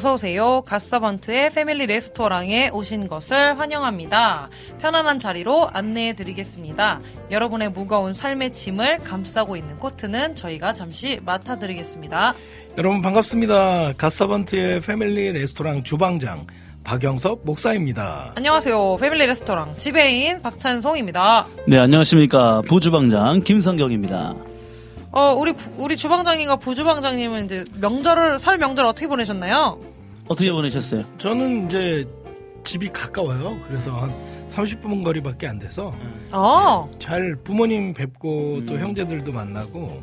어서 오세요. 갓서번트의 패밀리 레스토랑에 오신 것을 환영합니다. 편안한 자리로 안내해 드리겠습니다. 여러분의 무거운 삶의 짐을 감싸고 있는 코트는 저희가 잠시 맡아 드리겠습니다. 여러분 반갑습니다. 갓서번트의 패밀리 레스토랑 주방장 박영섭 목사입니다. 안녕하세요. 패밀리 레스토랑 지배인 박찬송입니다. 네, 안녕하십니까. 부주방장 김성경입니다. 어, 우리 부- 우리 주방장님과 부주방장님은 이제 명절을 설 명절 어떻게 보내셨나요? 어떻게 보내셨어요? 저는 이제 집이 가까워요. 그래서 한 30분 거리밖에 안 돼서 어. 잘 부모님 뵙고 또 형제들도 만나고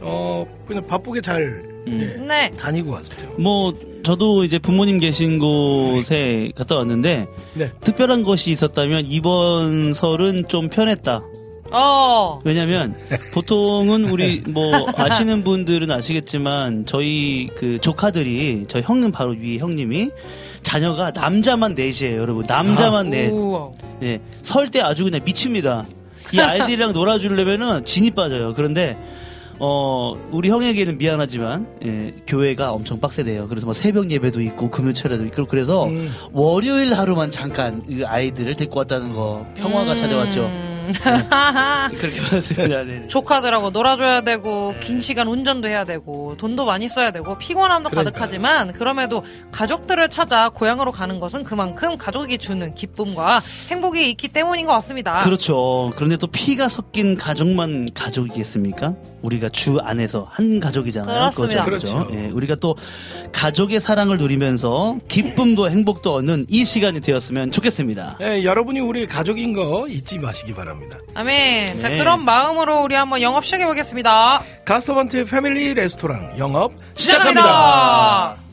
어 그냥 바쁘게 잘 음. 예, 네. 다니고 왔죠. 뭐, 저도 이제 부모님 계신 곳에 갔다 왔는데, 네. 특별한 것이 있었다면, 이번 설은 좀 편했다. 어. 왜냐면, 보통은 우리, 뭐, 아시는 분들은 아시겠지만, 저희 그 조카들이, 저희 형님 바로 위에 형님이, 자녀가 남자만 넷이에요, 여러분. 남자만 넷. 우와. 네, 설 때 아주 그냥 미칩니다. 이 아이들이랑 놀아주려면은 진이 빠져요. 그런데 어 우리 형에게는 미안하지만 예, 교회가 엄청 빡세대요. 그래서 뭐 새벽 예배도 있고 금요 철야도 있고 그래서 음. 월요일 하루만 잠깐 이 아이들을 데리고 왔다는 거 평화가 찾아왔죠. 음. 그렇게 받았습니다. 네. 조카들하고 놀아줘야 되고 긴 시간 운전도 해야 되고 돈도 많이 써야 되고 피곤함도 그러니까요. 가득하지만 그럼에도 가족들을 찾아 고향으로 가는 것은 그만큼 가족이 주는 기쁨과 행복이 있기 때문인 것 같습니다. 그렇죠. 그런데 또 피가 섞인 가족만 가족이겠습니까? 우리가 주 안에서 한 가족이잖아요. 그렇습니다. 그렇죠. 그렇죠. 예, 우리가 또 가족의 사랑을 누리면서 기쁨도 행복도 얻는 이 시간이 되었으면 좋겠습니다. 예, 여러분이 우리 가족인 거 잊지 마시기 바랍니다. 아멘. 자, 네. 그런 마음으로 우리 한번 영업 시작해 보겠습니다. 갓서번트의 패밀리 레스토랑 영업 시작합니다. 전쟁은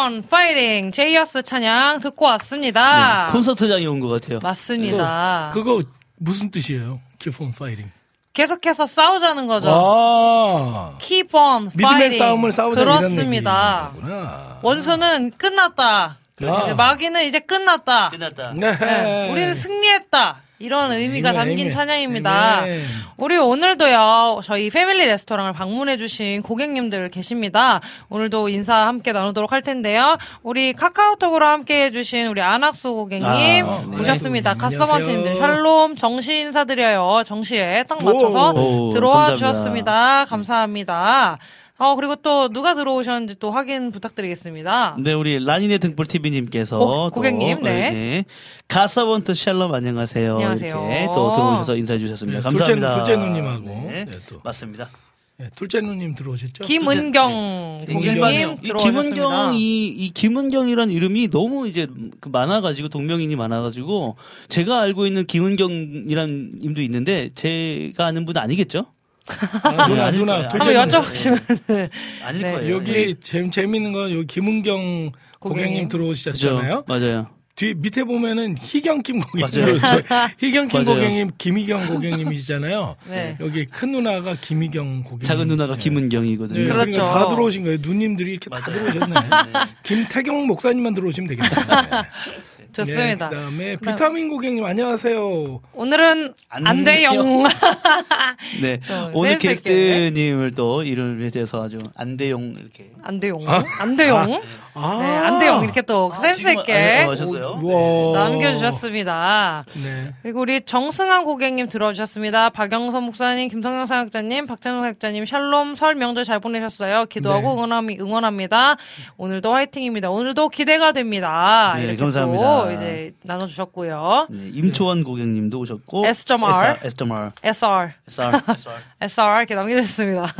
Keep on fighting! 제이어스 찬양 듣고 왔습니다. 네, 콘서트장에 온 것 같아요. 맞습니다. 그거 무슨 뜻이에요? Keep on fighting. 계속해서 싸우자는 거죠. 아. Keep on 믿음의 fighting. 싸움을 싸우자 그렇습니다. 원수는 끝났다. 네, 마귀는 이제 끝났다. 끝났다. 네. 네, 우리는 승리했다. 이런 의미가 아멘, 담긴 아멘. 찬양입니다. 아멘. 우리 오늘도요, 저희 패밀리 레스토랑을 방문해주신 고객님들 계십니다. 오늘도 인사 함께 나누도록 할 텐데요. 우리 카카오톡으로 함께 해주신 우리 안학수 고객님 아, 네. 오셨습니다. 안녕하세요. 가서번트님들 샬롬 정시 인사드려요. 정시에 딱 맞춰서 오, 들어와 감사합니다. 주셨습니다. 감사합니다. 어, 그리고 또 누가 들어오셨는지 또 확인 부탁드리겠습니다. 네, 우리 라니네 등불 TV님께서 고- 고객님, 네. 가서번트 샬롬 안녕하세요. 안녕하세요. 이렇게 또 들어오셔서 인사해 주셨습니다. 네, 둘째, 감사합니다. 둘째 누님하고. 네, 네, 또. 맞습니다. 네, 둘째 누님 들어오셨죠? 김은경 네, 고객님 이 들어오셨습니다. 김은경이 이 김은경이란 이름이 너무 이제 그 많아가지고 동명인이 많아가지고 제가 알고 있는 김은경이란 이름도 있는데 제가 아는 분은 아니겠죠? 아, 누나, 아닐 누나, 한번. 여쭤보시면 아닐 네, 거예요. 여기 예. 재, 재밌는 건 여기 김은경 고객님, 고객님. 그죠? 들어오셨잖아요. 맞아요. 뒤 밑에 보면은 희경김 고객님. 희경김 맞아요. 고객님, 김희경 고객님이시잖아요. 네. 여기 큰 누나가 김희경 고객님. 작은 누나가 네. 김은경이거든요. 네, 그렇죠. 그러니까 다 들어오신 거예요. 누님들이 이렇게 다 맞아요. 들어오셨네. 김태경 목사님만 들어오시면 되겠네요. 좋습니다. 네, 그다음에 비타민 고객님 안녕하세요. 오늘은 안 안대영 네. 또 오늘. 게스트님을 또 이름에 대해서 아주 안대용 이렇게. 안대용 아. 안대용 아, 네 안대용 이렇게 또 아, 센스 있게 알- 하셨어요? 우와. 남겨주셨습니다. 네. 그리고 우리 정승환 고객님 들어주셨습니다. 박영선 목사님, 김성영 사역자님, 박찬호 사역자님, 샬롬 설 명절 잘 보내셨어요. 기도하고 네. 응원함, 응원합니다. 오늘도 화이팅입니다. 오늘도 기대가 됩니다. 네, 감사합니다. 또 이제 나눠주셨고요. 네, 임초원 고객님도 오셨고 S.R.. S.R. SR, SR. SR. 이렇게 남겨주셨습니다.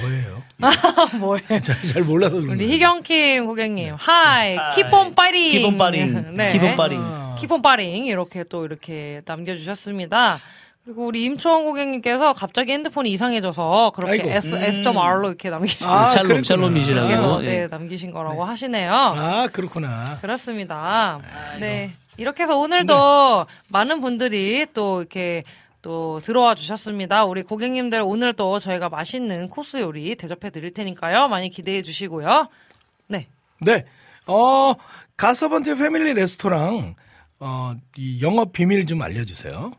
뭐예요? 뭐예요? 잘, 잘 몰라서 그런 우리 거예요. 희경킴 고객님, hi, hi. keep on fighting. keep on fighting. 네. keep on fighting. 아. keep on fighting 이렇게 또 이렇게 남겨주셨습니다. 그리고 우리 임초원 고객님께서 갑자기 핸드폰이 이상해져서 그렇게 아이고. S 음. S.R로 이렇게 남기신 아, 샬롬, 그랬구나. 샬롬이시라고. 예. 네, 남기신 거라고 하시네요. 아, 그렇구나. 그렇습니다. 네. 이렇게 해서 오늘도 많은 분들이 또 이렇게 또 들어와 주셨습니다. 우리 고객님들 오늘 또 저희가 맛있는 코스 요리 대접해 드릴 테니까요. 많이 기대해 주시고요. 네. 네. 어, 가서번트 패밀리 레스토랑, 어, 이 영업 비밀 좀 알려주세요.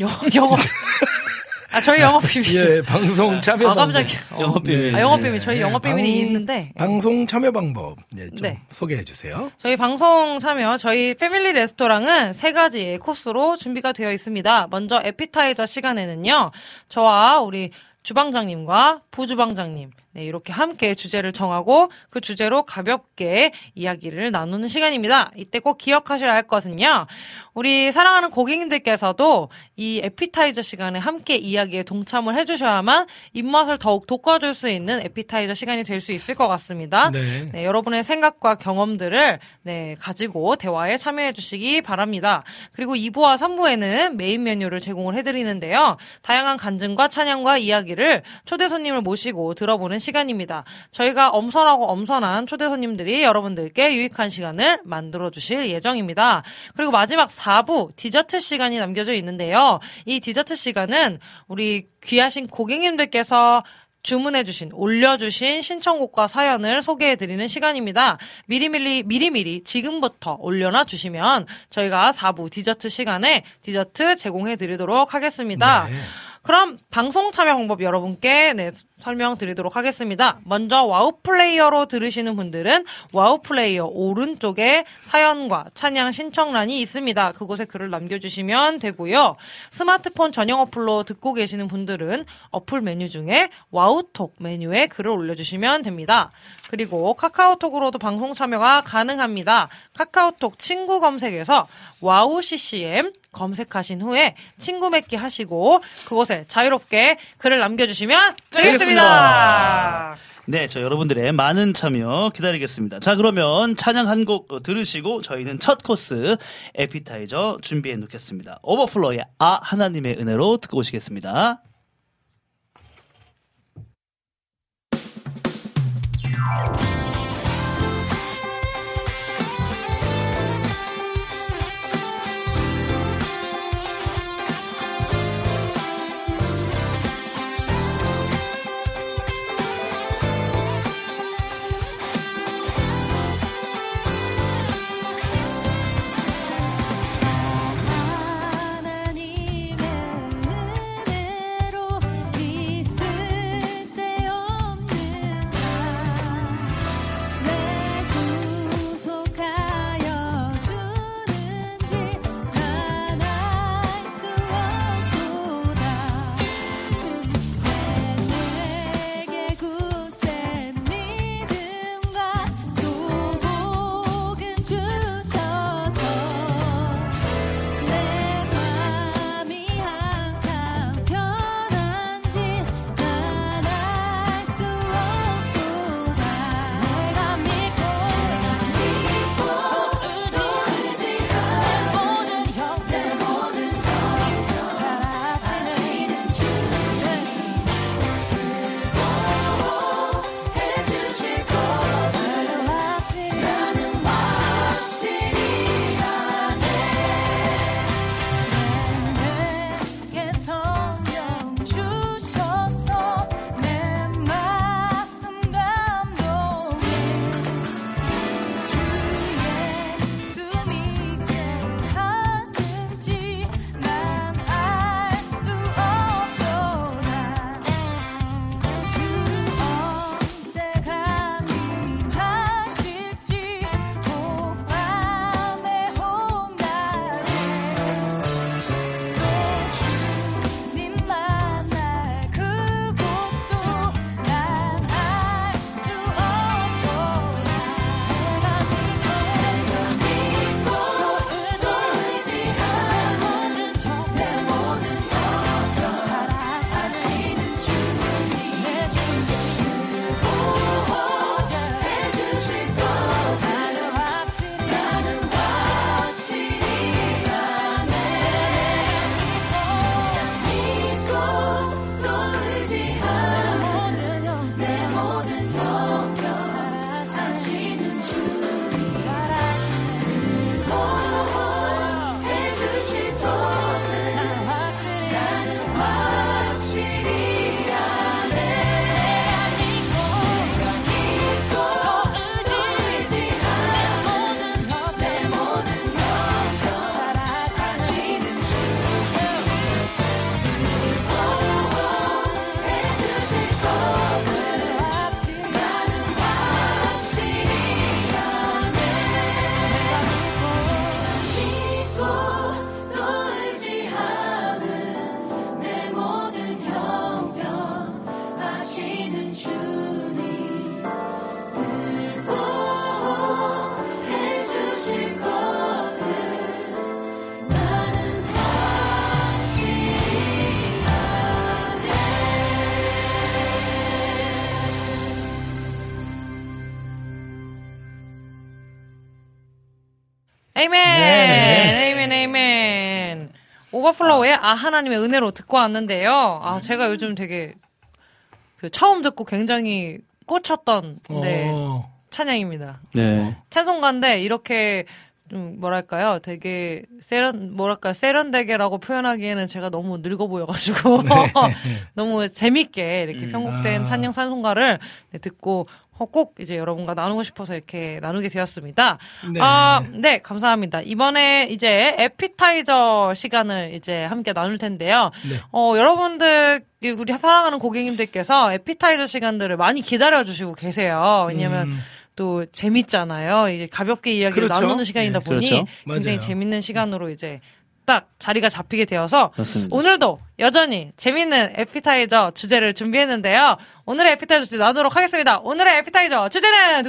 영, 영업. 아, 저희 영업 비밀. 예, 방송 참여 아, 방법. 깜짝이야. 영업 비밀. 아, 영업 비밀. 저희 네, 영업 비밀이 방- 있는데. 방송 참여 방법, 네, 좀 네. 소개해 주세요. 저희 방송 참여, 저희 패밀리 레스토랑은 세 가지의 코스로 준비가 되어 있습니다. 먼저 에피타이저 시간에는요, 저와 우리 주방장님과 부주방장님, 네, 이렇게 함께 주제를 정하고 그 주제로 가볍게 이야기를 나누는 시간입니다. 이때 꼭 기억하셔야 할 것은요, 우리 사랑하는 고객님들께서도 이 에피타이저 시간에 함께 이야기에 동참을 해주셔야만 입맛을 더욱 돋궈줄 수 있는 에피타이저 시간이 될 수 있을 것 같습니다. 네. 네, 여러분의 생각과 경험들을 네, 가지고 대화에 참여해 주시기 바랍니다. 그리고 2부와 3부에는 메인 메뉴를 제공을 해드리는데요. 다양한 간증과 찬양과 이야기를 초대 손님을 모시고 들어보는 시간입니다. 저희가 엄선하고 엄선한 초대 손님들이 여러분들께 유익한 시간을 만들어 주실 예정입니다. 그리고 마지막 4부 디저트 시간이 남겨져 있는데요. 이 디저트 시간은 우리 귀하신 고객님들께서 주문해주신, 올려주신 신청곡과 사연을 소개해드리는 시간입니다. 미리미리, 미리미리 지금부터 올려놔 주시면 저희가 4부 디저트 시간에 디저트 제공해드리도록 하겠습니다. 네. 그럼 방송 참여 방법 여러분께 네, 설명드리도록 하겠습니다. 먼저 와우 플레이어로 들으시는 분들은 와우 플레이어 오른쪽에 사연과 찬양 신청란이 있습니다. 그곳에 글을 남겨주시면 되고요. 스마트폰 전용 어플로 듣고 계시는 분들은 어플 메뉴 중에 와우톡 메뉴에 글을 올려주시면 됩니다. 그리고 카카오톡으로도 방송 참여가 가능합니다. 카카오톡 친구 검색에서 와우 CCM 검색하신 후에 친구 맺기 하시고 그곳에 자유롭게 글을 남겨주시면 되겠습니다. 네, 저 여러분들의 많은 참여 기다리겠습니다. 자, 그러면 찬양 한 곡 들으시고 저희는 첫 코스 에피타이저 준비해 놓겠습니다. 오버플로의 아 하나님의 은혜로 듣고 오시겠습니다. 에이멘, 네. Amen, Amen. 오버플로우의 아 하나님의 은혜로 듣고 왔는데요. 아 제가 요즘 되게 그 처음 듣고 굉장히 꽂혔던 네, 어. 찬양입니다. 네. 찬송가인데 이렇게 좀 뭐랄까요, 되게 세련 뭐랄까 세련되게라고 표현하기에는 제가 너무 늙어 보여가지고 너무 재밌게 이렇게 편곡된 아. 찬양 찬송가를 네, 듣고 어, 꼭 이제 여러분과 나누고 싶어서 이렇게 나누게 되었습니다. 네. 아, 네, 감사합니다. 이번에 이제 에피타이저 시간을 이제 함께 나눌 텐데요. 네. 어, 여러분들, 우리 사랑하는 고객님들께서 에피타이저 시간들을 많이 기다려 주시고 계세요. 왜냐면 음. 또 재밌잖아요. 이제 가볍게 이야기를 그렇죠. 나누는 시간이다 네, 보니 그렇죠. 굉장히 맞아요. 재밌는 시간으로 이제 딱 자리가 잡히게 되어서 맞습니다. 오늘도 여전히 재밌는 에피타이저 주제를 준비했는데요. 오늘의 에피타이저 주제 나누도록 하겠습니다. 오늘의 에피타이저 주제는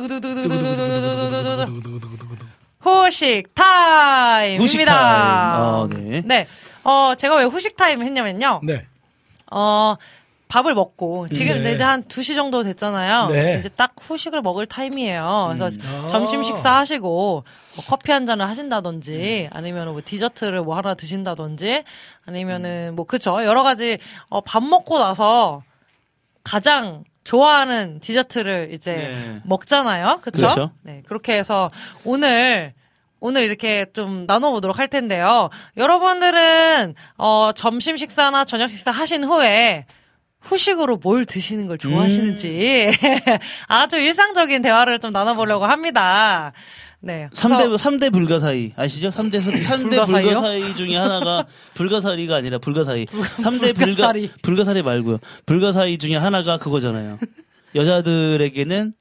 후식 타임입니다. 후식 타임. 아, 네. 네. 어, 제가 왜 후식 타임 했냐면요. 네. 어, 밥을 먹고 지금 네. 이제 한 2시 정도 됐잖아요. 네. 이제 딱 후식을 먹을 타임이에요. 그래서 아. 점심 식사 하시고 뭐 커피 한 잔을 하신다든지 음. 아니면 뭐 디저트를 뭐 하나 드신다든지 아니면은 뭐 그쵸 여러 가지 어, 밥 먹고 나서 가장 좋아하는 디저트를 이제 네. 먹잖아요. 그쵸? 그렇죠. 네. 그렇게 해서 오늘 오늘 이렇게 좀 나눠보도록 할 텐데요. 여러분들은 어, 점심 식사나 저녁 식사 하신 후에 후식으로 뭘 드시는 걸 좋아하시는지 아주 일상적인 대화를 좀 나눠보려고 합니다. 네. 삼대 그래서 삼대 불가사의 아시죠? 삼대 삼대 불가사의요? 불가사의 중에 하나가 불가사리가 아니라 불가사의. 삼대 불가 불가사리. 불가사리 말고요. 불가사의 중에 하나가 그거잖아요. 여자들에게는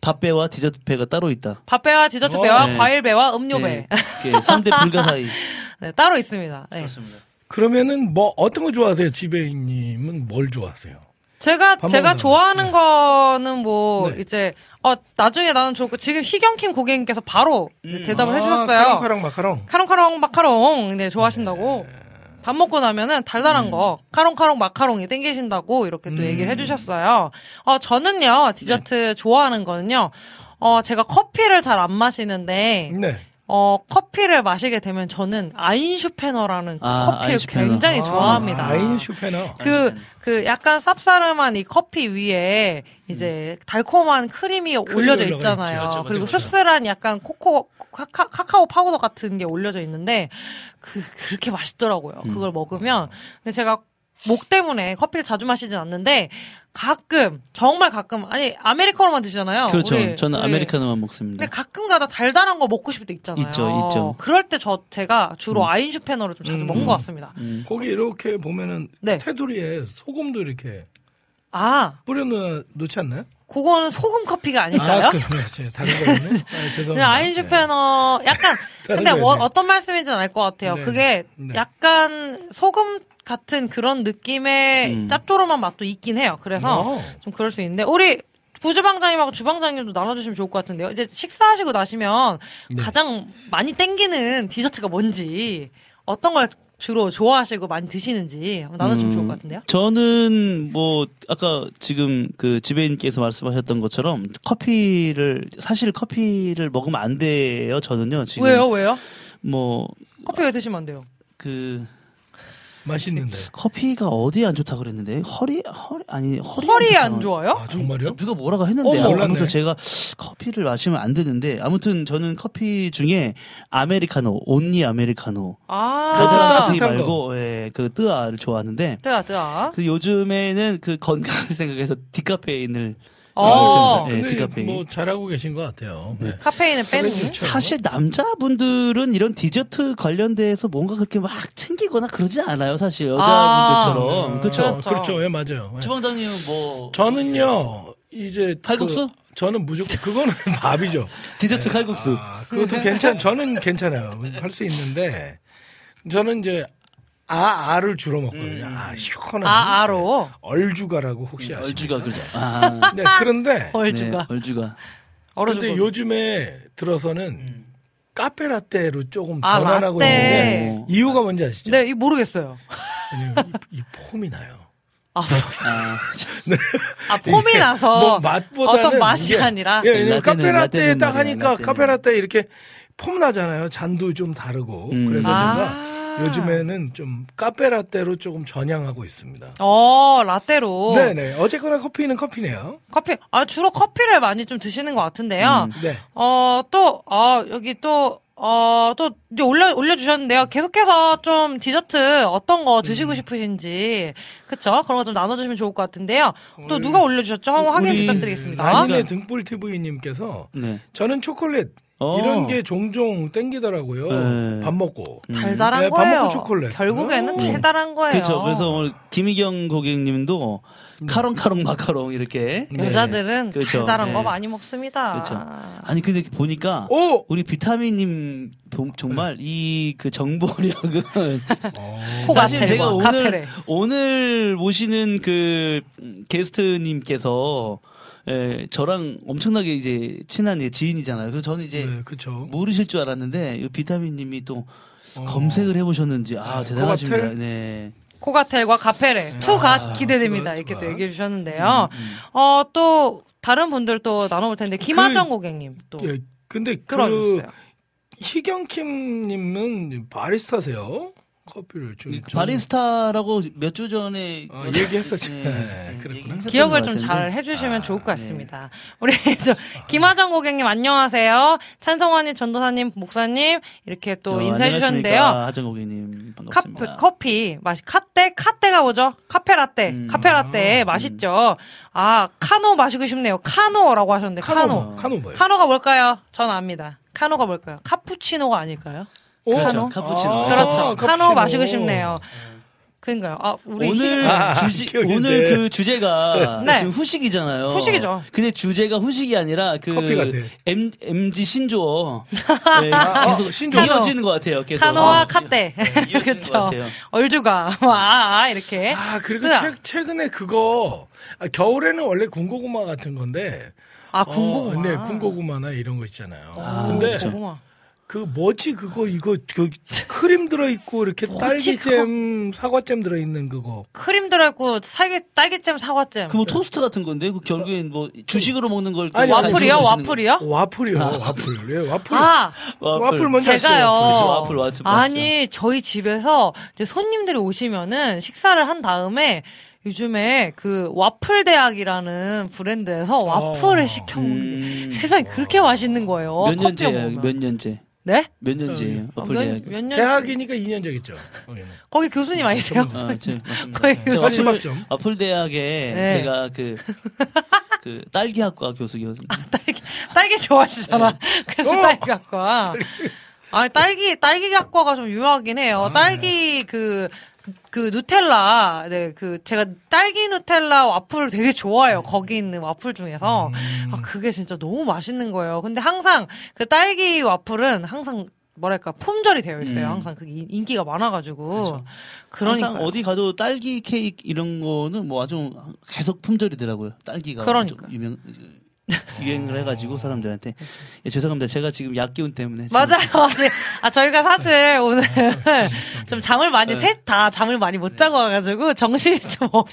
밥배와 디저트 배가 따로 있다. 밥배와 디저트 배와 어, 네. 과일 배와 음료 배. 네. 3대 불가사의. 네, 따로 있습니다. 네. 그렇습니다. 그러면은 뭐 어떤 거 좋아하세요? 지배인님은 뭘 좋아하세요? 제가 밥 제가 좋아하는 거는 뭐 네. 이제 어 나중에 나는 좋고 지금 희경킴 고객님께서 바로 음. 대답을 아, 해주셨어요. 카롱카롱 마카롱. 카롱카롱 마카롱 네 좋아하신다고 밥 먹고 나면은 달달한 음. 거 카롱카롱 마카롱이 땡기신다고 이렇게 또 얘기를 해주셨어요. 어 저는요 디저트 네. 좋아하는 거는요 어 제가 커피를 잘 안 마시는데 네. 어 커피를 마시게 되면 저는 아인슈페너라는 아, 커피를 아인슈페너. 굉장히 좋아합니다. 아인슈페너. 그, 그 약간 쌉싸름한 이 커피 위에 이제 달콤한 크림이 올려져 있잖아요. 그렇죠, 그리고 그렇죠. 씁쓸한 약간 코코, 카카, 카카오 파우더 같은 게 올려져 있는데 그, 그렇게 맛있더라고요. 음. 그걸 먹으면. 근데 제가 목 때문에 커피를 자주 마시진 않는데 가끔, 정말 가끔, 아니, 아메리카노만 드시잖아요. 그렇죠. 우리- 저는 우리 아메리카노만 먹습니다. 근데 가끔가다 달달한 거 먹고 싶을 때 있잖아요. 있죠, 있죠. 그럴 때 저 제가 주로 아인슈페너를 좀 자주 음. 먹는 것 같습니다. 음. 거기 이렇게 보면은 네. 테두리에 소금도 이렇게 아, 뿌려 놓- 놓지 않나요? 그거는 소금 커피가 아닐까요? 아, 그러네. 제 다른 거였네. 아, 죄송합니다. 아인슈페너 약간 다른 근데 뭐, 거였네. 어떤 말씀인지는 알 것 같아요. 네. 그게 네. 약간 소금 같은 그런 느낌의 음. 짭조름한 맛도 있긴 해요. 그래서 어. 좀 그럴 수 있는데 우리 부주방장님하고 주방장님도 나눠주시면 좋을 것 같은데요. 이제 식사하시고 나시면 네. 가장 많이 땡기는 디저트가 뭔지 어떤 걸 주로 좋아하시고 많이 드시는지 나눠주시면 음, 좋을 것 같은데요. 저는 뭐 아까 지금 그 지배인께서 말씀하셨던 것처럼 커피를 사실 커피를 먹으면 안 돼요. 저는요. 지금 왜요? 왜요? 뭐 커피 왜 드시면 안 돼요? 그 맛있는데. 커피가 어디에 안 좋다 그랬는데 허리 허리 아니 허리 허리 좋다. 안 좋아요? 아, 정말요? 누가 뭐라고 했는데 어머, 아무튼. 제가 커피를 마시면 안 되는데 아무튼 저는 커피 중에 아메리카노 only 아메리카노 아, 달달한 커피 따뜻한 말고 예, 그 뜨아를 좋아하는데 뜨아 뜨아. 그 요즘에는 그 건강을 생각해서 디카페인을 어. 네, 근데 디카페인. 뭐 잘하고 계신 것 같아요. 네. 카페인을 빼는. 좋죠. 사실 남자분들은 이런 디저트 관련돼서 뭔가 그렇게 막 챙기거나 그러지 않아요, 사실 여자분들처럼. 음, 그렇죠. 그렇죠. 그렇죠. 예, 맞아요. 예. 주방장님은 뭐 저는요, 이제. 칼국수? 그, 저는 무조건, 그거는 밥이죠. 디저트 칼국수. 아, 그것도 괜찮, 저는 괜찮아요. 할 수 있는데, 저는 이제, 아, 알을 주로 먹거든요. 음. 아, 시원한. 아, 아로. 얼주가라고 혹시 아시죠? 얼주가 그죠. 아, 네, 그런데, 네, 얼주가. 얼주가. 얼어주고. 근데 요즘에 들어서는 카페 라떼로 조금 아, 전환하고 라떼. 있는데, 이유가 뭔지 아시죠? 네, 이 모르겠어요. 이, 이 폼이 나요. 아, 아, 아 폼이 나서 뭐 맛보다는 어떤 맛이 이게- 아니라 예, 라떼는- 카페 라떼 라떼는 딱 하니까 라떼는. 카페 라떼 이렇게 폼 나잖아요. 잔도 좀 다르고. 음. 그래서 제가 아. 요즘에는 좀 카페 라떼로 조금 전향하고 있습니다. 어, 라떼로. 네네. 어쨌거나 커피는 커피네요. 커피, 아, 주로 커피를 많이 좀 드시는 것 같은데요. 음. 네. 어, 또, 어, 여기 또, 어, 또, 이제 올려, 올려주셨는데요. 계속해서 좀 디저트 어떤 거 음. 드시고 싶으신지, 그쵸? 그런 거 좀 나눠주시면 좋을 것 같은데요. 또 누가 올려주셨죠? 한번 확인 부탁드리겠습니다. 아니네 등불 TV님께서 네. 저는 초콜릿 어. 이런 게 종종 땡기더라고요. 네. 밥 먹고. 달달한 네, 밥 거예요. 먹고 초콜릿. 결국에는 오. 달달한 거예요. 그렇죠. 그래서 오늘 김희경 고객님도 카롱카롱 마카롱 이렇게. 네. 여자들은 그렇죠. 달달한 네. 거 많이 먹습니다. 그렇죠. 아니 근데 보니까 오! 우리 비타민님 보- 정말 이 그 정보력은 어. 사실 제가 오늘 카페레. 오늘 모시는 그 게스트님께서 에, 저랑 엄청나게 이제 친한 예, 지인이잖아요. 그래서 저는 이제 네, 그쵸. 모르실 줄 알았는데 이 비타민님이 또 어. 검색을 해보셨는지 아 네, 대단하십니다. 코가텔? 네. 코가텔과 카페레 투가 아, 기대됩니다. 이렇게. 또 얘기해 주셨는데요. 음, 음. 어, 또 다른 분들 또 나눠볼 텐데 김하정 고객님 또 예, 근데 그. 희경킴님은 바리스타세요? 커피를 좀그 바리스타라고 몇 주 전에 아, 얘기했었지. 예, 네, 예, 그랬구나. 얘기했었던 기억을 것 좀. 잘 해주시면 아, 좋을 것 네. 같습니다. 우리 저 김하정 고객님 안녕하세요. 찬성환님, 전도사님, 목사님 이렇게 또 어, 인사해 주셨는데요. 하정 고객님 카페, 반갑습니다. 커피 맛이 카떼 카떼가 뭐죠? 카페 라떼 음. 카페 라떼 맛있죠. 아 카노 마시고 싶네요. 카노라고 하셨는데 카노 카노, 카노 뭐예요? 카노가 뭘까요? 전 압니다. 카노가 뭘까요? 카푸치노가 아닐까요? 그렇죠. 카노? 카푸치노. 아, 그렇죠. 카푸치노. 카노 마시고 싶네요. 그러니까요. 아 우리 오늘 희- 아, 주제, 오늘. 그 주제가 네. 지금 후식이잖아요. 후식이죠. 근데 주제가 후식이 아니라 그 커피 같아. M, MG 신조어 네, 아, 계속 신조어. 이어지는 것 같아요. 계속 카노와 아, 카떼 것 그렇죠. 얼주가 와 이렇게 아 그리고 뜨아. 최, 최근에 그거 아, 겨울에는 원래 군고구마 같은 건데 아 군고구마. 어, 네 군고구마나 이런 거 있잖아요. 아, 근데 군고구마. 그 뭐지 그거 이거 그 크림 들어 있고 이렇게 뭐지, 딸기잼 사과잼 들어 있는 그거 크림 들어있고 살기 딸기잼 사과잼. 그 뭐 토스트 같은 건데 그 결국엔 뭐 주식으로 먹는 걸 아니, 와플이요? 드시는 거. 와플이요? 와플이요 와플 예 와플 아 와플 먼저 제가요. 하시죠, 그렇죠. 와플, 와플 아니 저희 집에서 이제 손님들이 오시면은 식사를 한 다음에 요즘에 그 와플 대학이라는 브랜드에서 와플을 어. 시켜 먹는 게 음, 세상에 그렇게 맛있는 거예요. 몇? 먹으면. 몇 년째? 네? 몇 년째예요? 아, 어플 몇, 대학. 몇 년? 대학이니까 2년제겠죠 거기는 거기 교수님 아니세요? 아, 저, 맞습니다. 거의 제가 교수님. 마지막점 와플 대학에 네. 제가 그, 그 딸기학과 교수였습니다. 딸기 딸기 좋아하시잖아. 네. 그래서 어! 딸기 학과. 아 딸기 딸기 학과가 좀 유명하긴 해요. 아, 딸기 그. 그 누텔라, 네, 그 제가 딸기 누텔라 와플을 되게 좋아해요. 거기 있는 와플 중에서 음. 아 그게 진짜 너무 맛있는 거예요. 근데 항상 그 딸기 와플은 항상 뭐랄까 품절이 되어 있어요. 음. 항상 그게 인기가 많아가지고 그렇죠. 그러니까 어디 가도 딸기 케이크 이런 거는 뭐 아주 계속 품절이더라고요. 딸기가 그러니까. 좀 유명 유행을 해가지고 사람들한테 예, 죄송합니다. 제가 지금 약 기운 때문에 지금 맞아요. 지- 아, 저희가 사실 오늘 좀 잠을 많이, 네. 셋다 잠을 많이 못 자고 와가지고 정신이 좀 없,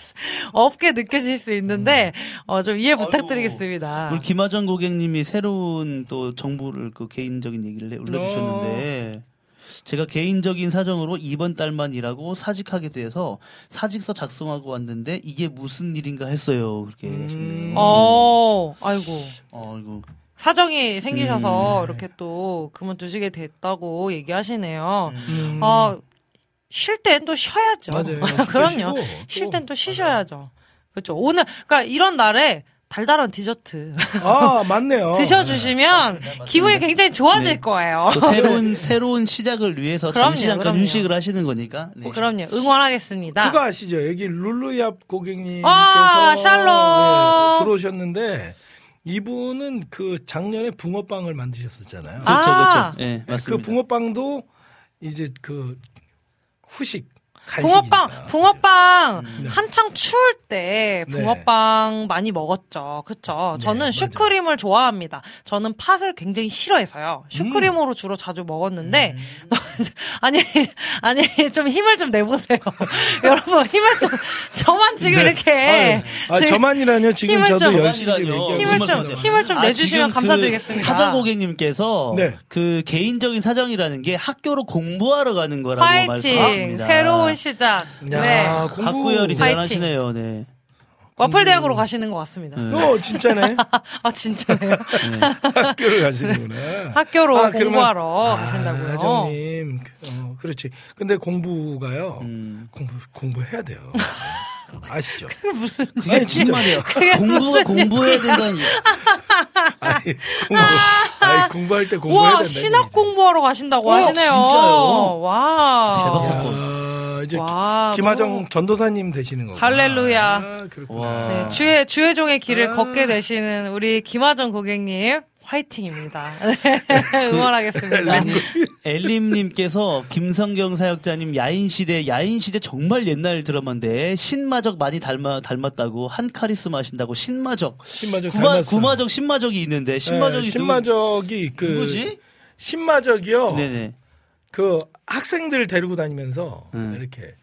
없게 느껴질 수 있는데, 어, 좀 이해 부탁드리겠습니다. 우리 김하정 고객님이 새로운 또 정보를 그 개인적인 얘기를 해- 올려주셨는데 제가 개인적인 사정으로 이번 달만 일하고 사직하게 돼서 사직서 작성하고 왔는데 이게 무슨 일인가 했어요. 그렇게 음. 하셨네요. 어, 아이고. 어, 이거 사정이 생기셔서 음. 이렇게 또 그만두시게 됐다고 얘기하시네요. 음. 아, 쉴땐 또 쉬어야죠. 맞아요 그럼요. 쉴 또. 땐또 쉬셔야죠. 그렇죠. 오늘, 그러니까 이런 날에 달달한 디저트 아 맞네요 드셔주시면 기분이 굉장히 좋아질 네. 거예요. 또 새로운 새로운 시작을 위해서 그럼요, 잠시 잠깐 그럼요. 휴식을 하시는 거니까. 네. 그럼요. 응원하겠습니다. 그거 아시죠? 여기 룰루얍 고객님께서 아, 샬롬. 네, 들어오셨는데 이분은 그 작년에 붕어빵을 만드셨었잖아요. 그렇죠, 아. 그렇죠. 예, 그 맞습니다. 붕어빵도 이제 그 후식. 붕어빵, 붕어빵 음, 네. 한창 추울 때 네. 붕어빵 많이 먹었죠. 그쵸? 네, 저는 맞아요. 슈크림을 좋아합니다. 저는 팥을 굉장히 싫어해서요. 음. 슈크림으로 주로 자주 먹었는데 아니 아니 좀 힘을 좀 내보세요. 여러분 힘을 좀 저만 지금 이렇게 아, 아, 저만이라뇨. 지금 저도 좀- 열심히. 얘기하고 힘을 좀? 힘을 좀 아, 내주시면 지금 감사드리겠습니다. 그 하정 고객님께서 네. 그 개인적인 사정이라는 게 학교로 공부하러 가는 거라고 말씀하십니다. 새로운 시작. 야, 네 공부. 학구열이. 대단하시네요. 네. 와플 대학으로 가시는 것 같습니다. 네. 어, 진짜네. 아 진짜네요. 학교를 가시는구나. 학교로 아, 그러면- 공부하러 아, 가신다고요. 하정님, 어, 그렇지. 근데 공부가요. 음. 공부 공부해야 돼요. 아시죠? 그게 무슨 진짜. 말이에요? 공부가 공부해야 된다는 아니, 공부, 아니, 공부할 때 공부해야 된다. 신학 공부하러 가신다고 어, 하시네요. 진짜요? 와 대박 야, 사건. 이제 와, 김하정 너무- 전도사님 되시는 거고. 할렐루야. 아, 그렇구나. 와. 네, 주의 주의종의 길을 아. 걷게 되시는 우리 김하정 고객님 화이팅입니다. 네, 응원하겠습니다. 아니, 엘림님께서 김성경 사역자님 야인시대 야인시대 정말 옛날 드라마인데 신마적 많이 닮아 닮았다고 한 카리스마 하신다고 신마적 신마적 구마, 닮았어. 구마적 신마적이 있는데 신마적이 네, 신마적이 그 누구지? 신마적이요. 네네 그 학생들 데리고 다니면서 음. 이렇게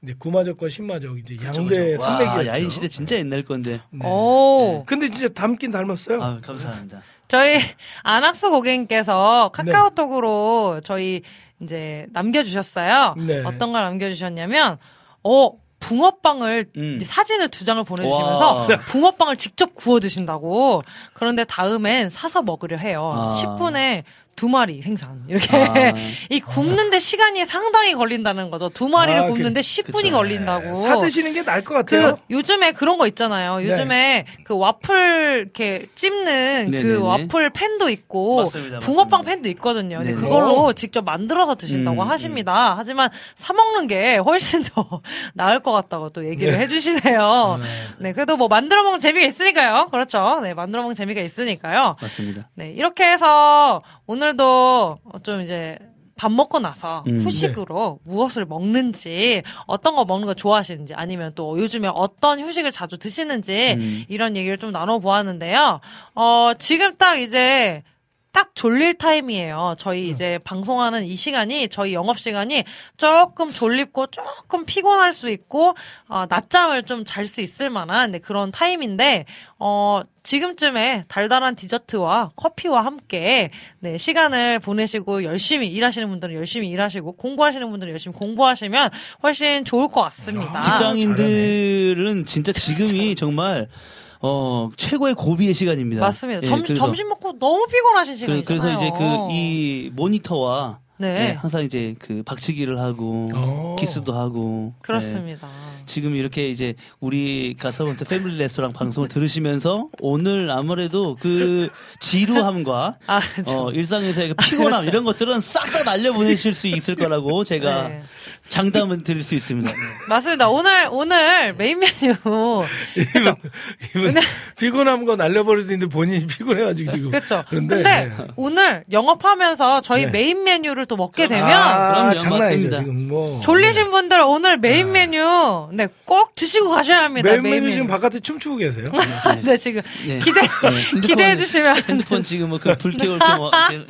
이제 구마적과 신마적 이제 그쵸, 양대 그쵸. 와, 산맥이었죠. 야인 시대 진짜 옛날 건데 네. 오, 근데 진짜 닮긴 닮았어요. 아 감사합니다 저희 안학수 고객님께서 카카오톡으로 저희 이제 남겨주셨어요. 네. 어떤 걸 남겨주셨냐면, 어, 붕어빵을 음. 사진을 두 장을 보내주시면서 와. 붕어빵을 직접 구워 드신다고. 그런데 다음엔 사서 먹으려 해요. 아. 10분에 두 마리 생산. 이렇게. 아. 이 굽는데 시간이 상당히 걸린다는 거죠. 두 마리를 아, 그- 굽는데 10분이 그쵸. 걸린다고. 사 드시는 게 나을 것그 같아요. 요즘에 그런 거 있잖아요. 네. 요즘에 그 와플 이렇게 찝는 네네네. 그 와플 팬도 있고 맞습니다, 붕어빵 맞습니다. 팬도 있거든요. 근데. 그걸로 직접 만들어서 드신다고 음, 하십니다. 하지만 사 먹는 게 훨씬 더 나을 것 같다고 또 얘기를 해주시네요. 네, 그래도 뭐 만들어 먹는 재미가 있으니까요. 그렇죠. 네, 만들어 먹는 재미가 있으니까요. 맞습니다. 네, 이렇게 해서 오늘 도 좀 이제 밥 먹고 나서 음, 후식으로 무엇을 먹는지 어떤 거 먹는 거 좋아하시는지 아니면 또 요즘에 어떤 휴식을 자주 드시는지 음. 이런 얘기를 좀 나눠보았는데요. 어, 지금 딱 이제 딱 졸릴 타임이에요. 저희 이제 방송하는 이 시간이 저희 영업 시간이 조금 졸립고 조금 피곤할 수 있고 어, 낮잠을 좀 잘 수 있을 만한 네, 그런 타임인데 어, 지금쯤에 달달한 디저트와 커피와 함께 네, 시간을 보내시고 열심히 일하시는 분들은 열심히 일하시고 공부하시는 분들은 열심히 공부하시면 훨씬 좋을 것 같습니다. 아, 직장인들은 진짜 지금이 정말 어 최고의 고비의 시간입니다. 맞습니다. 예, 점, 그래서- 점심 먹고 너무 피곤하신 그, 시간이잖아요. 그 래서 이제 그 이 모니터와 네. 네, 항상 이제 그 박치기를 하고 오. 키스도 하고 그렇습니다. 네, 지금 이렇게 이제 우리 갓서번트 패밀리 레스토랑 방송을 들으시면서 오늘 아무래도 그 지루함과 아. 어, 일상에서의 그 피곤함 그렇죠. 이런 것들은 싹 다 날려 보내실 수 있을 거라고 제가 네. 장담을 드릴 수 있습니다. 네. 맞습니다. 오늘 오늘 메인 메뉴 그렇죠. 이분 피곤한 거 날려버릴 수 있는데 본인이 피곤해가지고 지금. 그렇죠. 그런데, 근데 네. 오늘 영업하면서 저희 네. 메인 메뉴를 또 먹게 되면 아, 그럼요, 장난 아니죠 맞습니다. 지금 뭐. 졸리신 분들 오늘 메인 메뉴 네 꼭 드시고 가셔야 합니다. 메인 메인 메뉴 지금 바깥에 춤추고 계세요. 네 지금 네. 기대 핸드폰- 기대해 주시면 핸드폰 지금 뭐 그불 켜올 때 뭐, 이렇게,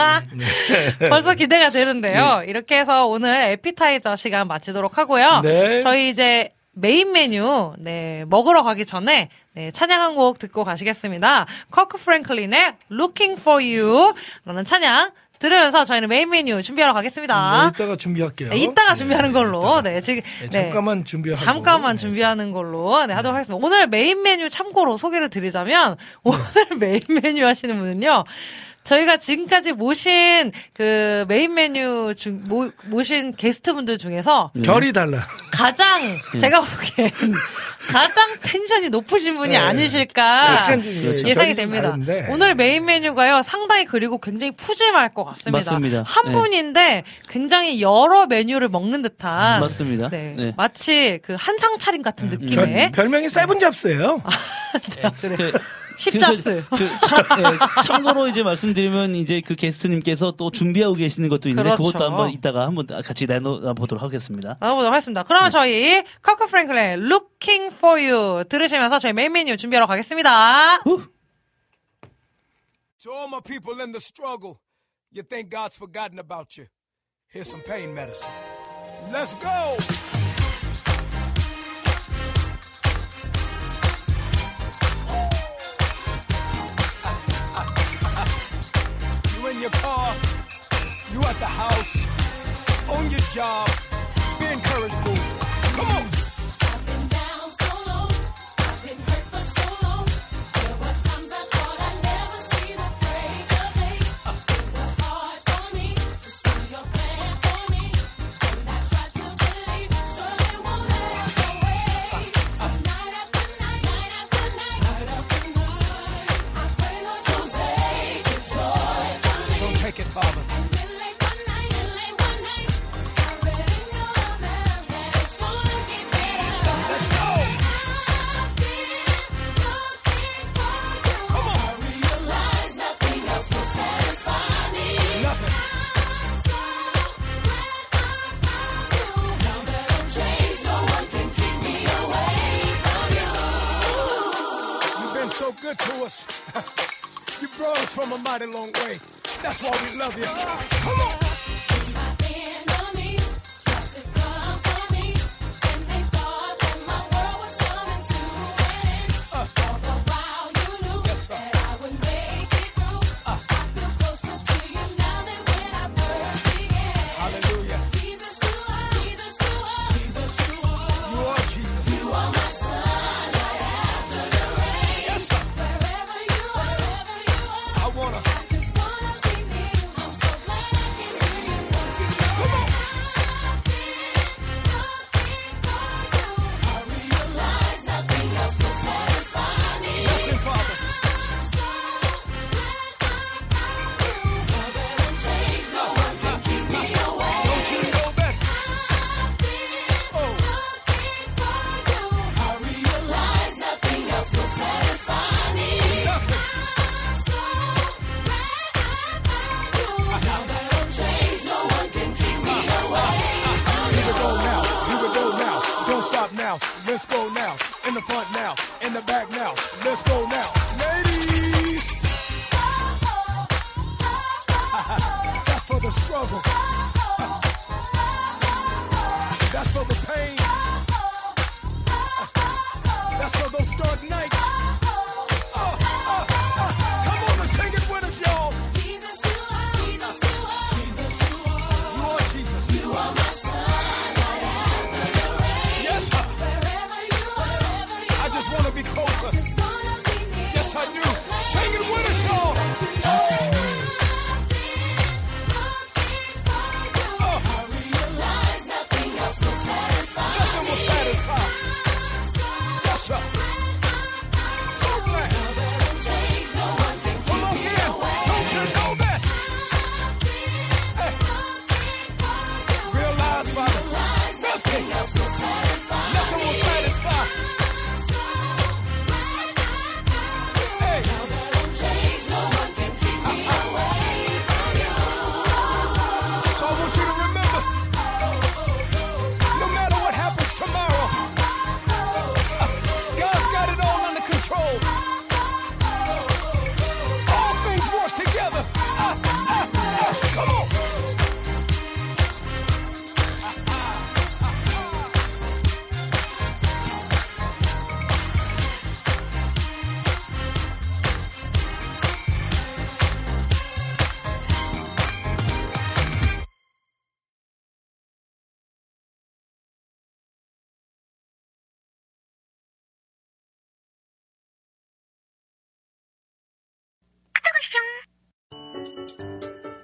네. 벌써 기대가 되는데요. 이렇게 해서 오늘 에피타이저 시간 마치도록 하고요. 네. 저희 이제 메인 메뉴 네 먹으러 가기 전에 네, 찬양 한 곡 듣고 가시겠습니다. 커크 프랭클린의 Looking for You라는 찬양 들으면서 저희는 메인 메뉴 준비하러 가겠습니다. 네, 이따가 준비할게요. 네, 이따가 네, 준비하는 걸로. 이따가. 네, 지금 네, 네. 잠깐만 준비하고. 잠깐만 네. 준비하는 걸로 네, 하도록 하겠습니다. 오늘 메인 메뉴 참고로 소개를 드리자면 오늘 메인 메뉴 하시는 분은요. 저희가 지금까지 모신 그 메인 메뉴 중 모, 모신 게스트분들 중에서 결이 달라. 가장 제가 보기엔 가장 텐션이 높으신 분이 네. 아니실까 그렇죠. 예상이 됩니다. 다른데. 오늘 메인 메뉴가요 상당히 그리고 굉장히 푸짐할 것 같습니다. 맞습니다. 한 네. 분인데 굉장히 여러 메뉴를 먹는 듯한 맞습니다. 네, 네. 마치 그 한상 차림 같은 별, 느낌의 별명이 seven jobs예요. 그, 십jobs. 그 참, 예, 참고로 이제 말씀드리면 이제 그 게스트님께서 또 준비하고 계시는 것도 있는데 그렇죠. 그것도 한번 이따가 한번 같이 나눠보도록 하겠습니다. 나눠보도록 하겠습니다. 그러면 저희 커크 프랭클린의 Looking for You 들으시면서 저희 메인 메뉴 준비하러 가겠습니다. To all my people in the struggle, you think God's forgotten about you. Here's some pain medicine. Let's go! Your car, you at the house, on your job. Be encouraged, boo. Come on!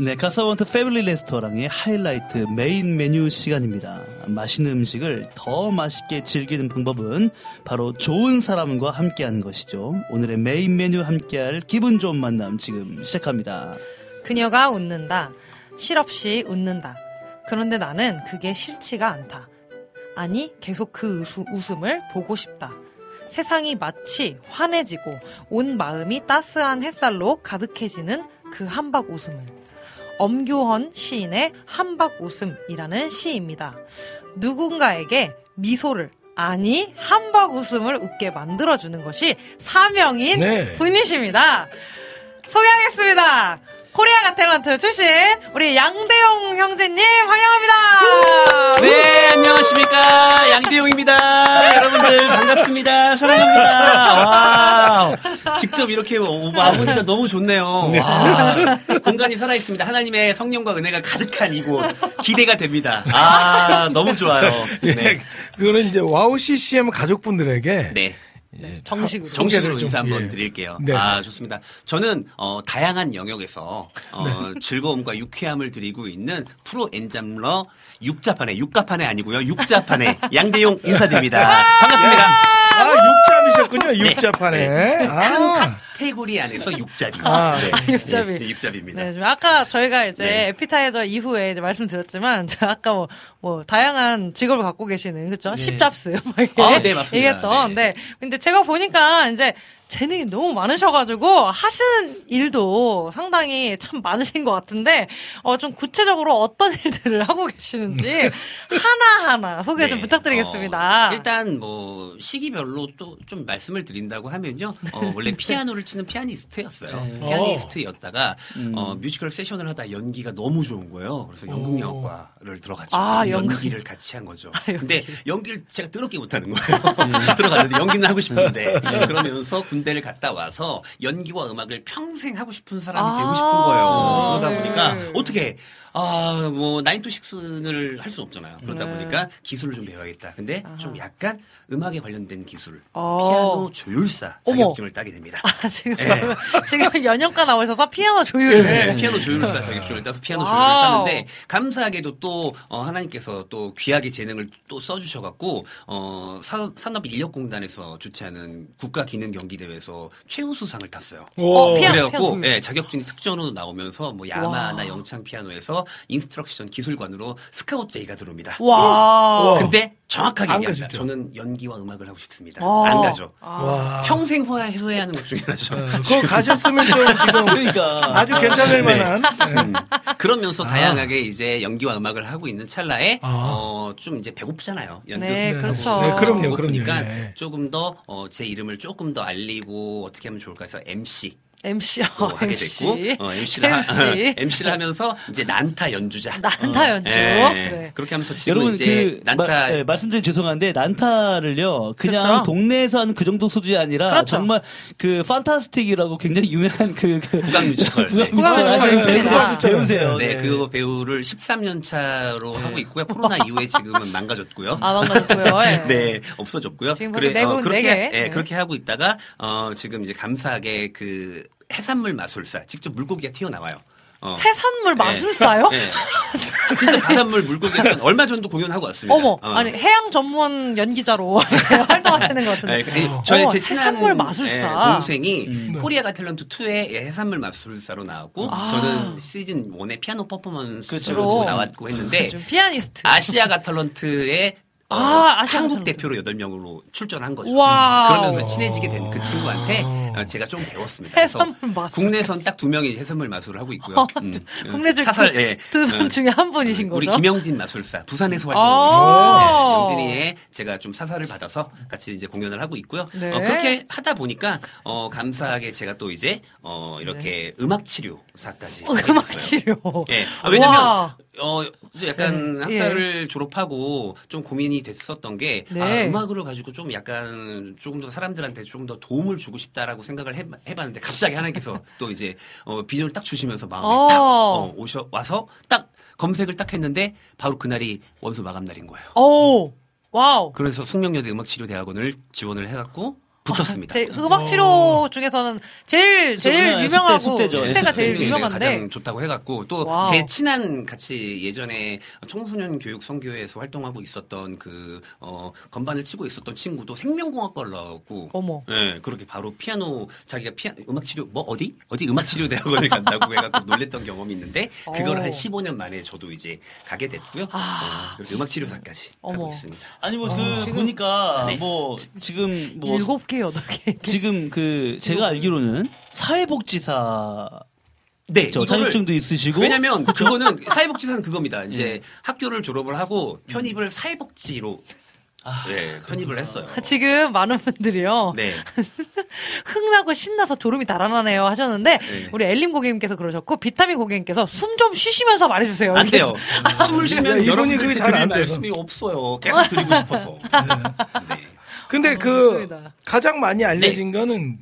네, 갓서번트 패밀리 레스토랑의 하이라이트 메인 메뉴 시간입니다. 맛있는 음식을 더 맛있게 즐기는 방법은 바로 좋은 사람과 함께하는 것이죠. 오늘의 메인 메뉴 함께할 기분 좋은 만남 지금 시작합니다. 그녀가 웃는다. 실없이 웃는다. 그런데 나는 그게 싫지가 않다. 아니, 계속 그 웃음, 웃음을 보고 싶다. 세상이 마치 환해지고 온 마음이 따스한 햇살로 가득해지는 그 함박 웃음을. 엄교헌 시인의 함박 웃음이라는 시입니다. 누군가에게 미소를 아니 함박 웃음을 웃게 만들어주는 것이 사명인 네. 분이십니다. 소개하겠습니다. 코리아 갓 탤런트 출신 우리 양대용 형제님 환영합니다. 네, 안녕하십니까. 양대용입니다. 여러분들, 반갑습니다. 사랑합니다. 와우. 직접 이렇게 와보니까 너무 좋네요. 와. 공간이 살아있습니다. 하나님의 성령과 은혜가 가득한 이곳. 기대가 됩니다. 아, 너무 좋아요. 예, 네. 그거는 이제 WOW CCM 가족분들에게 네. 정식으로. 정식으로 소개를 좀, 인사 한번 예. 드릴게요. 네. 아, 좋습니다. 저는, 어, 다양한 영역에서, 어, 즐거움과 유쾌함을 드리고 있는 프로 N잡러 육자판의, 육가판의 아니고요. 육자판의 양대용 인사드립니다. 반갑습니다. 아 육잡이셨군요 육잡판에 아, 카테고리 안에서 육잡이. 아, 네. 육잡이. 네, 육잡입니다. 네, 지금 아까 저희가 이제 네. 에피타이저 이후에 이제 말씀드렸지만, 아까 뭐, 뭐, 다양한 직업을 갖고 계시는, 그쵸? 십잡스. 막 이렇게 아, 네, 맞습니다. 얘기했던. 네. 근데 제가 보니까 이제 재능이 너무 많으셔가지고 하시는 일도 상당히 참 많으신 것 같은데 어, 좀 구체적으로 어떤 일들을 하고 계시는지 하나하나 소개 좀 네. 부탁드리겠습니다. 어, 일단 뭐 시기별로 또 좀 말씀을 드린다고 하면요. 어, 원래 피아노를 치는 피아니스트였어요. 네. 피아니스트였다가 음. 어, 뮤지컬 세션을 하다 연기가 너무 좋은 거예요. 그래서 연극영화과를 들어갔죠. 아, 연극. 연기를 같이 한 거죠. 근데 연기를 제가 더럽게 못하는 거예요. 들어갔는데 연기는 하고 싶은데 그러면서 군 대를 갔다 와서 연기와 음악을 평생 하고 싶은 사람이 아. 되고 싶은 거예요. 그러다 네. 보니까 어떻게 아, 뭐, nine to six를 할 수는 없잖아요. 그러다 네. 보니까 기술을 좀 배워야겠다. 근데 좀 약간 음악에 관련된 기술, 어. 피아노 조율사 어머. 자격증을 따게 됩니다. 아, 지금 네. 지금 연영과 나오셔서 피아노 조율을 네, 피아노 조율사 자격증을 따서 피아노 조율을 wow. 따는데 감사하게도 또 어, 하나님께서 또 귀하게 재능을 또 써주셔갖고 어, 사- 산업인력공단에서 주최하는 국가기능경기대회에서 최우수상을 탔어요. 어, 피아노, 그래갖고. 예, 자격증 특전으로 나오면서 뭐 야마하나 영창 피아노에서 instruction 기술관으로 스카우트 제의가 들어옵니다. 와. 근데 정확하게 안 얘기합니다. 가시죠? 저는 연기와 음악을 하고 싶습니다. 어. 안 가죠. 와. 평생 후회, 후회하는 것 중에 하나죠. 어, 그거 가셨으면 좀 지금 그러니까. 아주 괜찮을 네. 만한. 네. 음, 그러면서 다양하게 이제 연기와 음악을 하고 있는 찰나에 아. 어, 좀 이제 배고프잖아요. 연극 네, 하고 그렇죠. 네, 그럼요, 배고프니까 그럼요. 네. 조금 더제 이름을 조금 더 알리고 어떻게 하면 좋을까 해서 MC MC 또 하게 MC. 됐고 어, MC를, MC. MC를 하면서 이제 난타 연주자. 난타 연주. 예, 네. 그렇게 하면서 지금 여러분 이제 그 난타 마- 네, 말씀드리 죄송한데 난타를요 그냥 그렇죠. 동네에서 하는 그 정도 수준이 아니라 그렇죠. 정말 그 판타스틱이라고 굉장히 유명한 그, 그 국악 뮤지컬. 네. 국악 뮤지컬 있습니다. 배우세요. 네, 그 배우를 13년 차로 하고 있고요. 코로나 이후에 지금은 망가졌고요. 아, 반갑고요. 예. 네, 없어졌고요. 지금 벌써 네 분, 그렇게, 네 개. 예, 네. 그렇게 하고 있다가, 어, 지금 이제 감사하게 그 해산물 마술사, 직접 물고기가 튀어나와요. 어. 해산물 네. 마술사요? 네. 진짜 바닷물 물고기가 튀어 얼마 전에도 공연하고 왔습니다. 어머, 어. 아니 해양 전문 연기자로 활동하시는 것 같은데. 네, 그, 저희 어머, 제 친한 해산물 마술사. 예, 동생이 네. Korea Got Talent 2의 해산물 마술사로 나왔고 아. 저는 시즌 1의 피아노 퍼포먼스로 그렇죠. 나왔고 했는데 좀 피아니스트. Asia Got Talent의 어, 아, 아시아가 한국. 대표로 8명으로 출전한 거죠. wow. 그러면서 친해지게 된 그 친구한테 어, 제가 좀 배웠습니다. 그래서 해산물 마술. 국내선 딱 두 명이 해산물 마술을 하고 있고요. 음, 음, 국내 중 사설, 예. 두분 어, 중에 한 분이신 우리 거죠? 김영진 마술사 부산에서 아. 활동하고 있습니다. 네, 영진이의 제가 좀 사사를 받아서 같이 이제 공연을 하고 있고요. 네. 어, 그렇게 하다 보니까 어, 감사하게 제가 또 이제 어, 이렇게 음악 치료사까지 어, 음악. 치료. 예. 아, 왜냐면 와. 어 약간 네. 학사를 졸업하고 좀 고민이 됐었던 게 네. 아, 음악으로 가지고 좀 약간 조금 더 사람들한테 조금 더 도움을 주고 싶다라고 생각을 해, 해봤는데 갑자기 하나님께서 또 이제 어, 비전을 딱 주시면서 마음에 어. 딱 어, 오셔 와서 딱 검색을 딱 했는데 바로 그날이 원서 마감 날인 거예요. 오, wow. 그래서 숙명여대 음악치료대학원을 지원을 해갖고 붙었습니다. 제 음악 치료 중에서는 제일 제일 숙제, 유명하고 숙제죠. 숙제가 제일 숙명여대 유명한데 가장 좋다고 해갖고 또. 제 친한 같이 예전에 청소년 교육 선교회에서 활동하고 있었던 그 어, 건반을 치고 있었던 친구도 생명공학과를 나왔고 어머. 예 그렇게 바로 피아노 자기가 피아 음악 치료 뭐 어디 어디 음악 치료 대학원을 간다고 해갖고 놀랬던 경험이 있는데 그걸 어. 한 15년 만에 저도 이제 가게 됐고요. 아. 어, 그리고 음악 치료사까지. 하고 있습니다. 아니 뭐그 어, 지금- 보니까 네. 뭐 지금 뭐 일곱 개 여덟 개. 지금 그 제가 알기로는 사회복지사 네, 저 자격증도 있으시고 왜냐면 그거는 사회복지사는 그겁니다. 이제 예. 학교를 졸업을 하고 편입을 사회복지로 네, 편입을 했어요. 지금 많은 분들이요. 네. 흥나고 신나서 졸음이 달아나네요 하셨는데 네. 우리 엘림 고객님께서 그러셨고 비타민 고객님께서 숨 좀 쉬시면서 말해주세요. 안 돼요. 숨을 쉬면 이분이 여러분들께 그게 잘안 돼서. 말씀이 없어요. 계속 드리고 싶어서. 네. 근데 그 좋습니다. 가장 많이 알려진 거는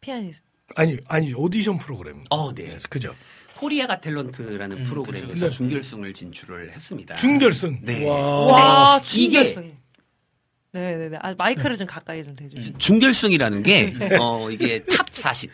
피아니스트. 아니 아니 오디션 프로그램. 어, 네. 그죠? Korea Got Talent라는 음, 프로그램에서 그쵸. 준결승을 진출을 했습니다. 준결승. 네. 와. 와 네. 이게- 준결승. 네네네. 아, 마이크를 좀 가까이 좀 대주시면. 준결승이라는 게, 어, 이게 top 40.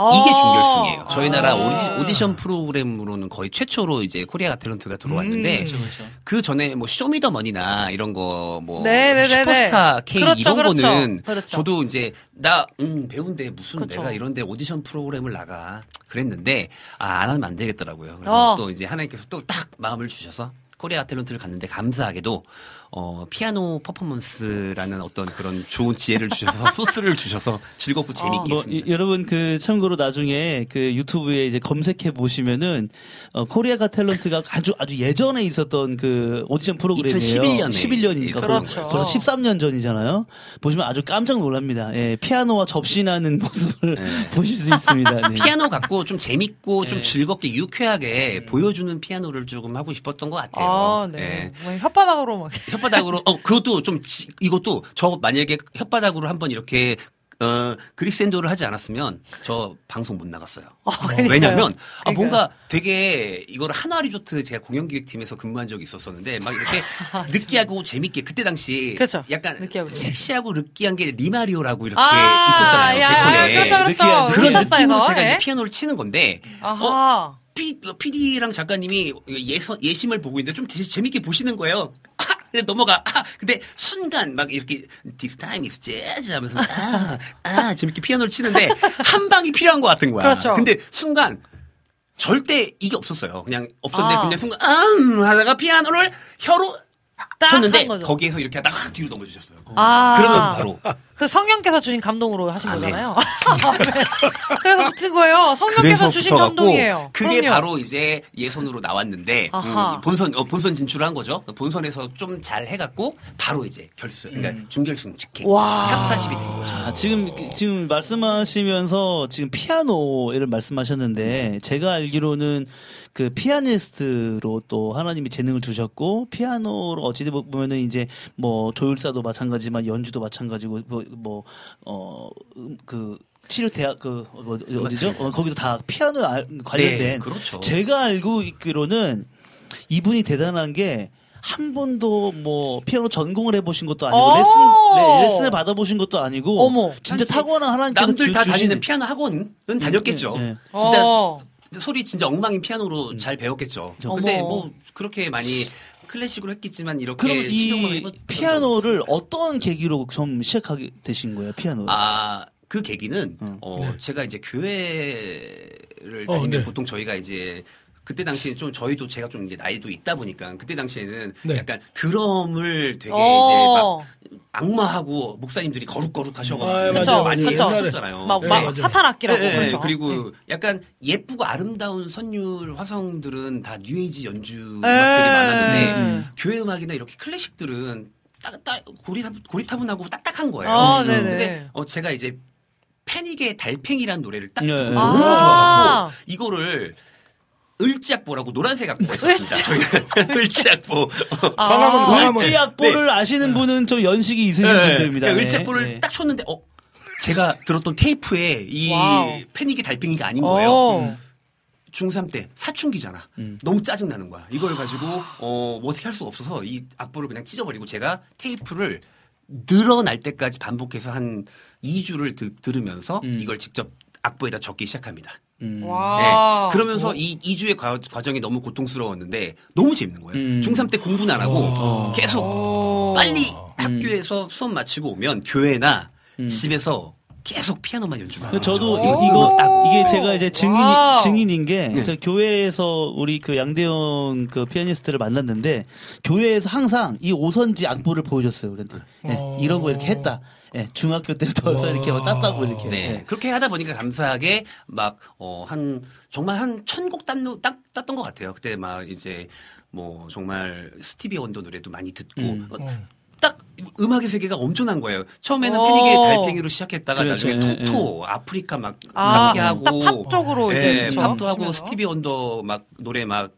아. 이게 준결승이에요. 저희 나라 아. 오디, 션 프로그램으로는 거의 최초로 이제 Korea Got Talent가 들어왔는데, 그렇죠, 그렇죠. 그 전에 뭐 쇼미더머니나 이런 거뭐 네네네네. 슈퍼스타 K 그렇죠, 이런 그렇죠. 거는 그렇죠. 저도 이제 나 음, 배운데 무슨 그렇죠. 내가 이런데 오디션 프로그램을 나가 그랬는데 아, 안 하면 안 되겠더라고요. 그래서 어. 또 이제 하나님께서 또 딱 마음을 주셔서 Korea Got Talent를 갔는데 감사하게도 어, 피아노 퍼포먼스라는 어떤 그런 좋은 지혜를 주셔서 소스를 주셔서 즐겁고 재밌게 뭐, 했습니다. 이- 여러분 그 참고로 나중에 그 유튜브에 이제 검색해 보시면은 어, 코리아가 탤런트가 아주 아주 예전에 있었던 그 오디션 프로그램이에요. 2011 년에 11년이니까 그렇죠. 벌써 13년 전이잖아요. 보시면 아주 깜짝 놀랍니다. 예, 피아노와 접신하는 모습을 네. 보실 수 있습니다. 네. 피아노 갖고 좀 재밌고 좀 네. 즐겁게 유쾌하게 보여주는 피아노를 조금 하고 싶었던 것 같아요. 아, 네. 예. 뭐 혓바닥으로 막. 혓바닥으로 어 그것도 좀 지- 이것도 저 만약에 혓바닥으로 한번 이렇게 어 그리센도를 하지 않았으면 저 방송 못 나갔어요. 그러니까요. 왜냐면 아 그러니까요. 뭔가 되게 이거를 하나 리조트 제가 공연기획팀에서 근무한 적이 있었었는데 막 이렇게 느끼하고 재밌게 그때 당시 아, 그렇죠. 약간 느끼하고. 섹시하고 느끼한 게 리마리오라고 이렇게 아, 있었잖아요. 야, 제 야, 폰에. 그렇죠, 그렇죠. 느끼한 그런. 느낌으로 제가 이제 예. 피아노를 치는 건데 아하. 피, PD랑 작가님이 예선, 예심을 보고 있는데 좀 되게 재밌게 보시는 거예요. 아, 근데 넘어가. 아, 근데 순간 막 이렇게 This time is jazz 하면서 아, 아, 재밌게 피아노를 치는데 한 방이 필요한 것 같은 거야. 그렇죠. 근데 순간 절대 이게 없었어요. 그냥 없었는데 아. 그냥 순간 음 하다가 피아노를 혀로 딱 쳤는데. 거기에서 이렇게 하다가 확 뒤로 넘어지셨어요. 아. 그러면서 바로 그 성령께서 주신 감동으로 하신 아, 네. 거잖아요. 그래서 붙은 거예요. 성령께서 주신 붙어갖고 감동이에요. 그게 그럼요. 바로 이제 예선으로 나왔는데. 음, 본선 어, 본선 진출한 거죠. 본선에서 좀 잘 해갖고 바로 이제 결승, 그러니까 준결승 직행 음. 와. top 40이 된 거죠. 아, 지금 지금 말씀하시면서 지금 피아노를 말씀하셨는데 제가 알기로는 그 피아니스트로 또 하나님이 재능을 주셨고 피아노로 어찌 보면은 이제 뭐 조율사도 마찬가지지만 연주도 마찬가지고 뭐어그 치료 대학 그 뭐, 어디죠? 어, 거기도 다 피아노 알- 관련된 네, 그렇죠. 제가 알고 있기로는 이분이 대단한 게 한 번도 뭐 피아노 전공을 해보신 것도 아니고 오! 레슨 네, 레슨을 받아보신 것도 아니고 어머. 진짜 타고난 하나님께서 남들 주, 다 주신 다니는 피아노 학원은 다녔겠죠. 예, 예. 진짜 어. 소리 진짜 엉망인 피아노로 잘 배웠겠죠. 근데 어머. 뭐 그렇게 많이 클래식으로 했겠지만 이렇게 이 적은 피아노를. 어떤 계기로 좀 시작하게 되신 거예요, 피아노? 아, 그 계기는, 어. 어, 네. 제가 이제 교회를 어, 다니면 네. 보통 저희가 이제 그때 당시에 좀 저희도 제가 좀 이제 나이도 있다 보니까 그때 당시에는 네. 약간 드럼을 되게 어. 이제 막 악마하고 목사님들이 거룩거룩 하셔가지고 아. 많이 그쵸. 하셨잖아요. 막, 네, 막 맞아요. 사탄 악기라고 네, 그러죠. 그리고 약간 예쁘고 아름다운 선율 화성들은 다 뉴에이지 연주 네. 음악들이 많았는데 음. 교회 음악이나 이렇게 클래식들은 딱, 딱 고리타, 고리타분하고 딱딱한 거예요. 아, 음. 근데 어, 제가 이제 패닉의 달팽이라는 노래를 딱 네. 듣고 네. 너무 아. 좋아갖고 이거를 을지악보라고 노란색 악보가 있었습니다. 저희가 을지악보. 아. 광화문, 광화문. 을지 악보를 아시는 분은 좀 연식이 있으신 분들입니다. 네. 을지악보를 네. 딱 쳤는데 어 제가 들었던 테이프에 이 wow. 패닉의 달팽이가 아닌 거예요. 어. 중3 때 사춘기잖아. 음. 너무 짜증나는 거야. 이걸 가지고, 어, 뭐 어떻게 할 수가 없어서 이 악보를 그냥 찢어버리고 제가 테이프를 늘어날 때까지 반복해서 한 2주를 들으면서 음. 이걸 직접 악보에다 적기 시작합니다. 음. 와. 네. 그러면서 이 2주의 과, 과정이 너무 고통스러웠는데 너무 재밌는 거예요. 음. 중3 때 공부는 안 하고 어. 계속 오. 빨리 학교에서 수업 마치고 오면 교회나 음. 집에서 계속 피아노만 연주만 하죠. 저도 오. 이- 이거 이게 제가 이제 증인. 증인인 게 네. 저 교회에서 우리 그 양대영 그 피아니스트를 만났는데 교회에서 항상 이 오선지 악보를 보여줬어요. 그런데 네, 어. 이런 거 이렇게 했다. 예, 중학교 때부터 벌써 이렇게 막 땄다고 이렇게. 네. 예. 그렇게 하다 보니까 감사하게 막, 어, 한, 정말 한 천 곡 땄, 땄, 땄던 것 같아요. 그때 막 이제 뭐 정말 스티비 원더 노래도 많이 듣고 음. 어, 딱 음악의 세계가 엄청난 거예요. 처음에는 오. 패닉의 달팽이로 시작했다가 그렇죠. 나중에 예, 토토, 아프리카 막 아, 카피하고 딱 팝쪽으로 이제 예? 팝도 하고. 스티비 원더 막 노래 막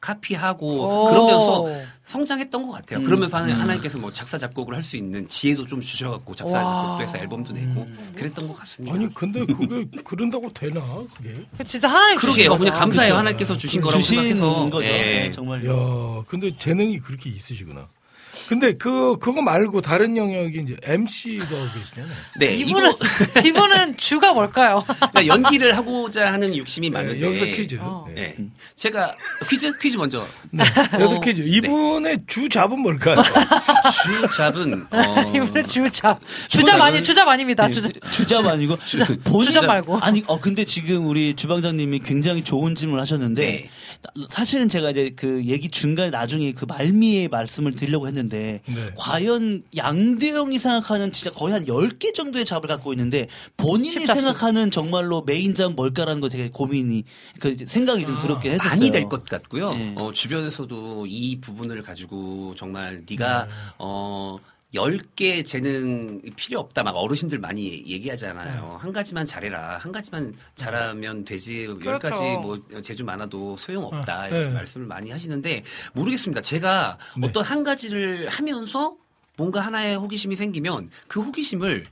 카피하고 오. 그러면서 성장했던 것 같아요. 음. 그러면서 하나- 하나님께서 뭐 작사 작곡을 할 수 있는 지혜도 좀 주셔갖고 작사 와. 작곡도 해서 앨범도 내고 그랬던 것 같습니다. 아니 근데 그게 그런다고 되나 그게? 그 진짜 하나님 그러게요. 거죠. 그냥 감사해요. 그쵸. 하나님께서 주신 거라고 주신 생각해서 거죠. 예. 네, 정말. 야, 근데 재능이 그렇게 있으시구나. 근데 그 그거 말고 다른 영역이 이제 MC가 계시잖아요. 네, 이분은 이분은 주가 뭘까요? 그러니까 연기를 하고자 하는 욕심이 네, 많은데 여기서 퀴즈. 어. 네. 네. 제가 퀴즈 퀴즈 먼저 네, 여기서 어, 퀴즈. 이분의 주 잡은 뭘까요? 주 잡은 어, 이분은 주잡 주잡 아니 주잡 아닙니다. 네, 주잡 주잡 아니고 본인 주잡 말고. 아니 어 근데 지금 우리 주방장님이 굉장히 좋은 질문을 하셨는데 네. 사실은 제가 이제 그 얘기 중간에 나중에 그 말미에 말씀을 드리려고 했는데 네. 과연 양대영이 생각하는 진짜 거의 한 10개 정도의 잡을 갖고 있는데 본인이 생각하는 정말로 메인 잡 뭘까라는 거 되게 고민이 그 생각이 좀 들었긴 했었어요. 많이 될 것 같고요. 네. 어, 주변에서도 이 부분을 가지고 정말 네가 어 10개 재능 필요 없다. 막 어르신들 많이 얘기하잖아요. 한 가지만 잘해라. 한 가지만 잘하면 되지. 열 그렇죠. 가지 뭐 재주 많아도 소용없다. 아, 이렇게 네. 말씀을 많이 하시는데 모르겠습니다. 제가 네. 어떤 한 가지를 하면서 뭔가 하나의 호기심이 생기면 그 호기심을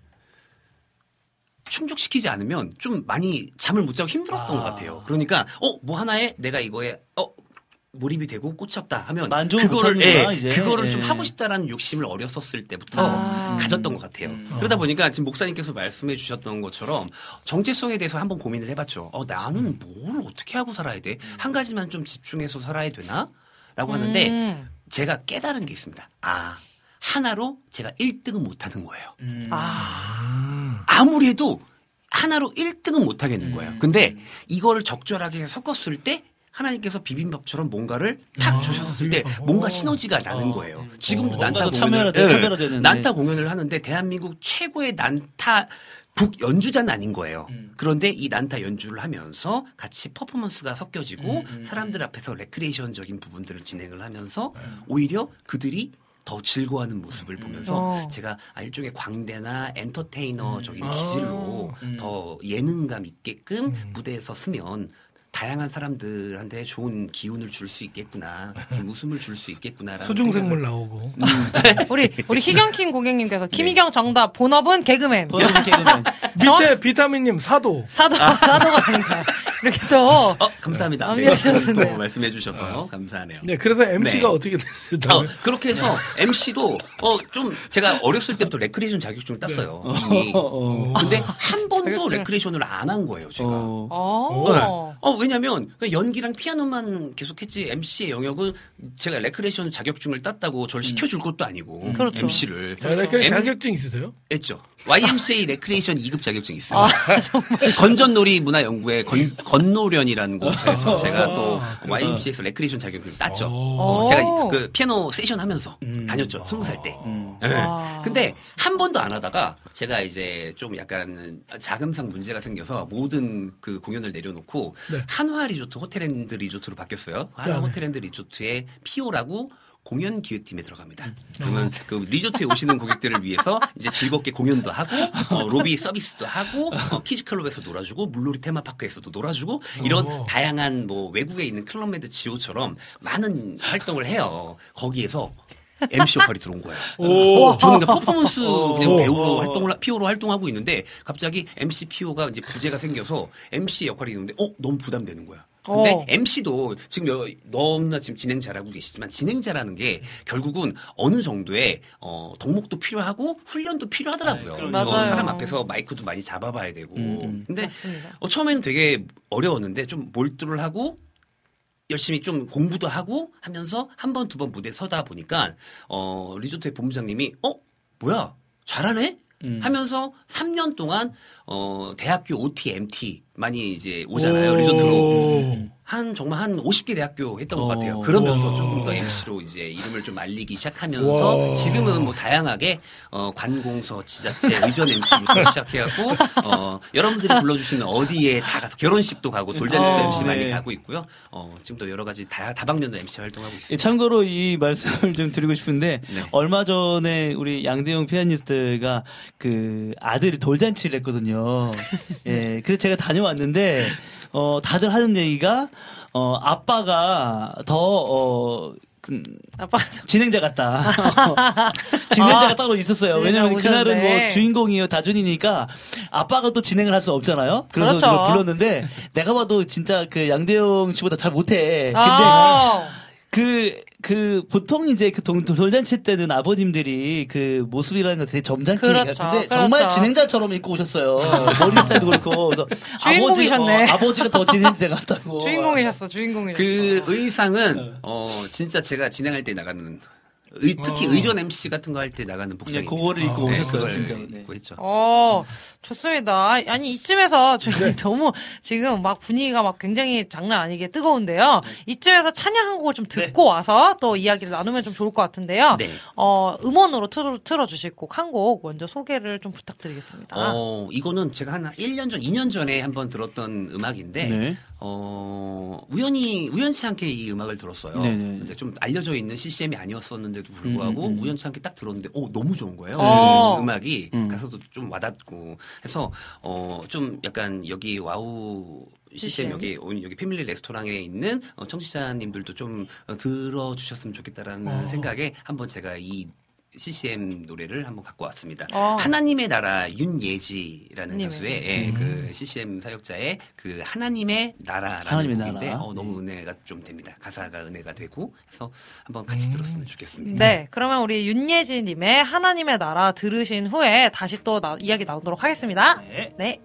충족시키지 않으면 좀 많이 잠을 못 자고 힘들었던 것 같아요. 그러니까 어 뭐 하나에 내가 이거에 어 몰입이 되고 꽂혔다 하면 만족을 그거를 예, 이제. 그거를 좀 예. 하고 싶다라는 욕심을 어렸었을 때부터 아. 가졌던 것 같아요. 그러다 보니까 지금 목사님께서 말씀해 주셨던 것처럼 정체성에 대해서 한번 고민을 해봤죠. 어 나는 뭘 어떻게 하고 살아야 돼? 한 가지만 좀 집중해서 살아야 되나? 라고 하는데 음. 제가 깨달은 게 있습니다. 아 하나로 제가 1등은 못하는 거예요. 아, 아무리 해도 하나로 1등은 못 하겠는 거예요. 음. 근데 이거를 적절하게 섞었을 때 하나님께서 비빔밥처럼 뭔가를 탁 아, 주셨을 때 비빔밥. 뭔가 오. 시너지가 나는 거예요. 지금도 어. 난타 공연을 차별화돼- 차별화되는, 난타 네. 공연을 하는데 대한민국 최고의 난타 북 연주자는 아닌 거예요. 음. 그런데 이 난타 연주를 하면서 같이 퍼포먼스가 음, 섞여지고 사람들 앞에서 레크레이션적인 부분들을 진행을 하면서 음. 오히려 그들이 더 즐거워하는 모습을 보면서 어. 제가 아, 일종의 광대나 엔터테이너적인 음. 기질로 음. 더 예능감 있게끔 무대에서 쓰면 다양한 사람들한테 좋은 기운을 줄 수 있겠구나, 좀 웃음을 줄 수 있겠구나라는 수중생물 나오고. 우리 우리 희경킹 고객님께서 김희경 정답 본업은 개그맨 본업은 개그맨. 밑에 비타민님 사도. 사도 사도가 아닌가 이렇게 또 어 감사합니다. 아, 네. 또 말씀해 주셔서 감사하네요. 네, 그래서 MC가 네. 어떻게 됐어요? 어, 그렇게 해서 MC도 어 좀 제가 어렸을 때부터 레크레이션 자격증을 땄어요. 이미. 어. 근데 한 번도. 레크레이션을 안 한 거예요, 제가. 어. 어. 어, 왜냐면, 그 연기랑 피아노만 계속했지, MC의 영역은 제가 레크레이션 자격증을 땄다고 저를 시켜줄 것도 아니고, 그렇죠. MC를. 아, 네, 그 자격증 있으세요? 했죠. YMCA 레크레이션 2급 자격증이 있습니다. 아, 정말. 건전놀이 문화연구회 건, 건노련이라는 곳에서 제가 또 아, 그렇구나. YMCA에서 레크레이션 자격증을 땄죠. 오. 어, 제가 그 피아노 세션 하면서 다녔죠. 스무 살 때. 음. 예. 와. 근데 한 번도 안 하다가 제가 이제 좀 약간 자금상 문제가 생겨서 모든 그 공연을 내려놓고 네. 한화 리조트 호텔 앤드 리조트로 바뀌었어요. 한화 네. 호텔 앤드 리조트의 피오라고 공연 기획팀에 들어갑니다. 음. 그러면 그 리조트에 오시는 고객들을 위해서 이제 즐겁게 공연도 하고 어, 로비 서비스도 하고 어, kids 클럽에서 놀아주고 물놀이 테마파크에서도 놀아주고 이런 어. 다양한 뭐 외국에 있는 Club Med GO처럼 많은 활동을 해요. 거기에서 MC 역할이 들어온 거예요. 오. 저는 그냥 퍼포먼스 그냥 오. 배우로 오. 활동을 피오로 활동하고 있는데 갑자기 MC 피오가 이제 부재가 생겨서 MC 역할이 있는데 어 너무 부담되는 거야. 근데 어. MC도 지금 여- 너무나 지금 진행 잘하고 계시지만 진행자라는 게 결국은 어느 정도의 어 덕목도 필요하고 훈련도 필요하더라고요. 네. 어, 맞아요. 사람 앞에서 마이크도 많이 잡아봐야 되고. 음. 근데 맞습니다. 어, 처음에는 되게 어려웠는데 좀 몰두를 하고 열심히 좀 공부도 하고 하면서 한 번 두번 무대 서다 보니까 어 리조트의 본부장님이 어 뭐야 잘하네 음. 하면서 3년 동안 어 대학교 OT, MT 많이 이제 오잖아요 오. 리조트로 한 정말 한 50개 대학교 했던 것 어. 같아요. 그러면서 와. 조금 더 MC로 이제 이름을 좀 알리기 시작하면서 와. 지금은 뭐 다양하게 어 관공서, 지자체, 의전 MC부터 시작해갖고 어 여러분들이 불러주시는 어디에 다 가서 결혼식도 가고 돌잔치도 어, MC 많이 네. 가고 있고요. 어 지금도 여러 가지 다 다방면도 MC 활동하고 예, 있습니다. 참고로 이 말씀을 좀 드리고 싶은데 네. 얼마 전에 우리 양대영 피아니스트가 그 아들이 돌잔치를 했거든요. 예, 그래서 제가 다녀왔는데 어 다들 하는 얘기가 어 아빠가 더 어 그, 아빠 진행자 같다. 진행자가 아, 따로 있었어요. 왜냐면 그날은. 뭐 주인공이요 다준이니까 아빠가 또 진행을 할 수 없잖아요. 그래서 그렇죠. 불렀는데 내가 봐도 진짜 그 양대영 씨보다 잘 못해. 근데 아, 그, 그, 보통 이제 그 동- 돌잔치 때는 아버님들이 그 모습이라는 거 되게 점잖게. 그렇죠, 근데 그렇죠. 정말 진행자처럼 입고 오셨어요. 머리 스타일도 그렇고. 그래서 주인공이셨네. 아버지, 어, 아버지가 더 진행자 같다고. 주인공이셨어 주인공이셨어. 그 의상은 어 진짜 제가 진행할 때 나가는 의- 특히 어. 의전 MC 같은 거 할 때 나가는 복장이 그거를 입고 네, 오셨어요, 그걸 진짜. 네. 입고 했죠. 어, 좋습니다. 아니 이쯤에서 저희 네. 너무 지금 막 분위기가 막 굉장히 장난 아니게 뜨거운데요. 이쯤에서 찬양 한 곡을 좀 듣고 와서 또 이야기를 나누면 좀 좋을 것 같은데요. 네. 어 음원으로 틀어, 틀어 주실 곡 한 곡 먼저 소개를 좀 부탁드리겠습니다. 어, 이거는 제가 한 1년 전, 2년 전에 한번 들었던 음악인데, 네. 어, 우연히, 우연치 않게 이 음악을 들었어요. 네네. 근데 좀 알려져 있는 CCM이 아니었었는데도 불구하고 음, 음, 음. 우연치 않게 딱 들었는데, 오, 너무 좋은 거예요. 어. 그 음악이 음. 가서도 좀 와닿고 해서, 어, 좀 약간 여기 WOW CCM. 여기 온 여기 패밀리 레스토랑에 있는 어, 청취자님들도 좀 어, 들어주셨으면 좋겠다라는 생각에 한번 제가 이 CCM 노래를 한번 갖고 왔습니다. 어. 하나님의 나라 윤예지라는 님의. 가수의 예, 그 CCM 사역자의 그 하나님의 나라라는 하나님의 곡인데 나라. 어, 너무 은혜가 좀 됩니다. 가사가 은혜가 되고 해서 한번 같이 들었으면 좋겠습니다. 네, 그러면 우리 윤예진님의 하나님의 나라 들으신 후에 다시 또 나- 이야기 나누도록 하겠습니다. 네. 네.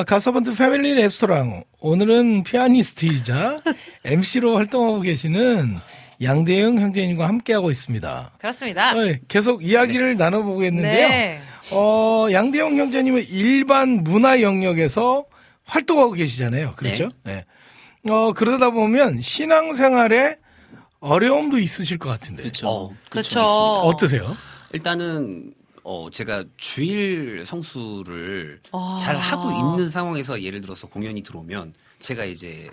아, 가서번트 패밀리 레스토랑. 오늘은 피아니스트이자 MC로 활동하고 계시는 양대영 형제님과 함께하고 있습니다. 그렇습니다. 네, 계속 이야기를 나눠보겠는데요. 네. 어, 양대영 형제님은 일반 문화 영역에서 활동하고 계시잖아요. 그렇죠? 네. 어, 그러다 보면 신앙생활에 어려움도 있으실 것 같은데. 그렇죠. 어, 그렇죠. 어떠세요? 일단은 어 제가 주일 성수를 아. 잘 하고 있는 상황에서 예를 들어서 공연이 들어오면 제가 이제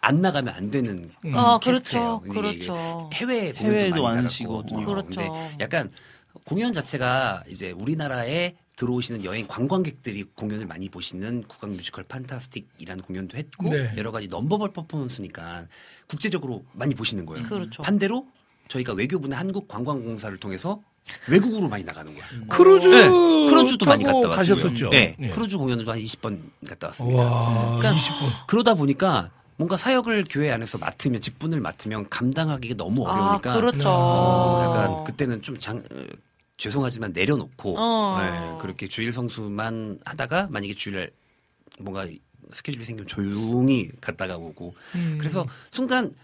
안 나가면 안 되는 아, 캐스트예요. 그렇죠. 이게 그렇죠. 해외 공연도 많이 많으시고. 나갔거든요. 그렇죠. 근데 약간 공연 자체가 이제 우리나라에 들어오시는 여행 관광객들이 공연을 많이 보시는 국악 뮤지컬 판타스틱이라는 공연도 했고 네. 여러 가지 넘버벌 퍼포먼스니까 국제적으로 많이 보시는 거예요. 그렇죠. 반대로 저희가 외교부나 한국관광공사를 통해서 외국으로 많이 나가는 거예요. 크루즈 네, 크루즈도 많이 갔다 왔고요. 가셨었죠. 네, 예. 크루즈 공연도 한 20번 갔다 왔습니다. 와, 그러니까 20번. 그러다 보니까 뭔가 사역을 교회 안에서 맡으면 직분을 맡으면 감당하기가 너무 아, 어려우니까 그렇죠. 어, 약간 그때는 좀 장, 어, 죄송하지만 내려놓고 어. 네, 그렇게 주일 성수만 하다가 만약에 주일 뭔가 스케줄이 생기면 조용히 갔다가 오고 음. 그래서 순간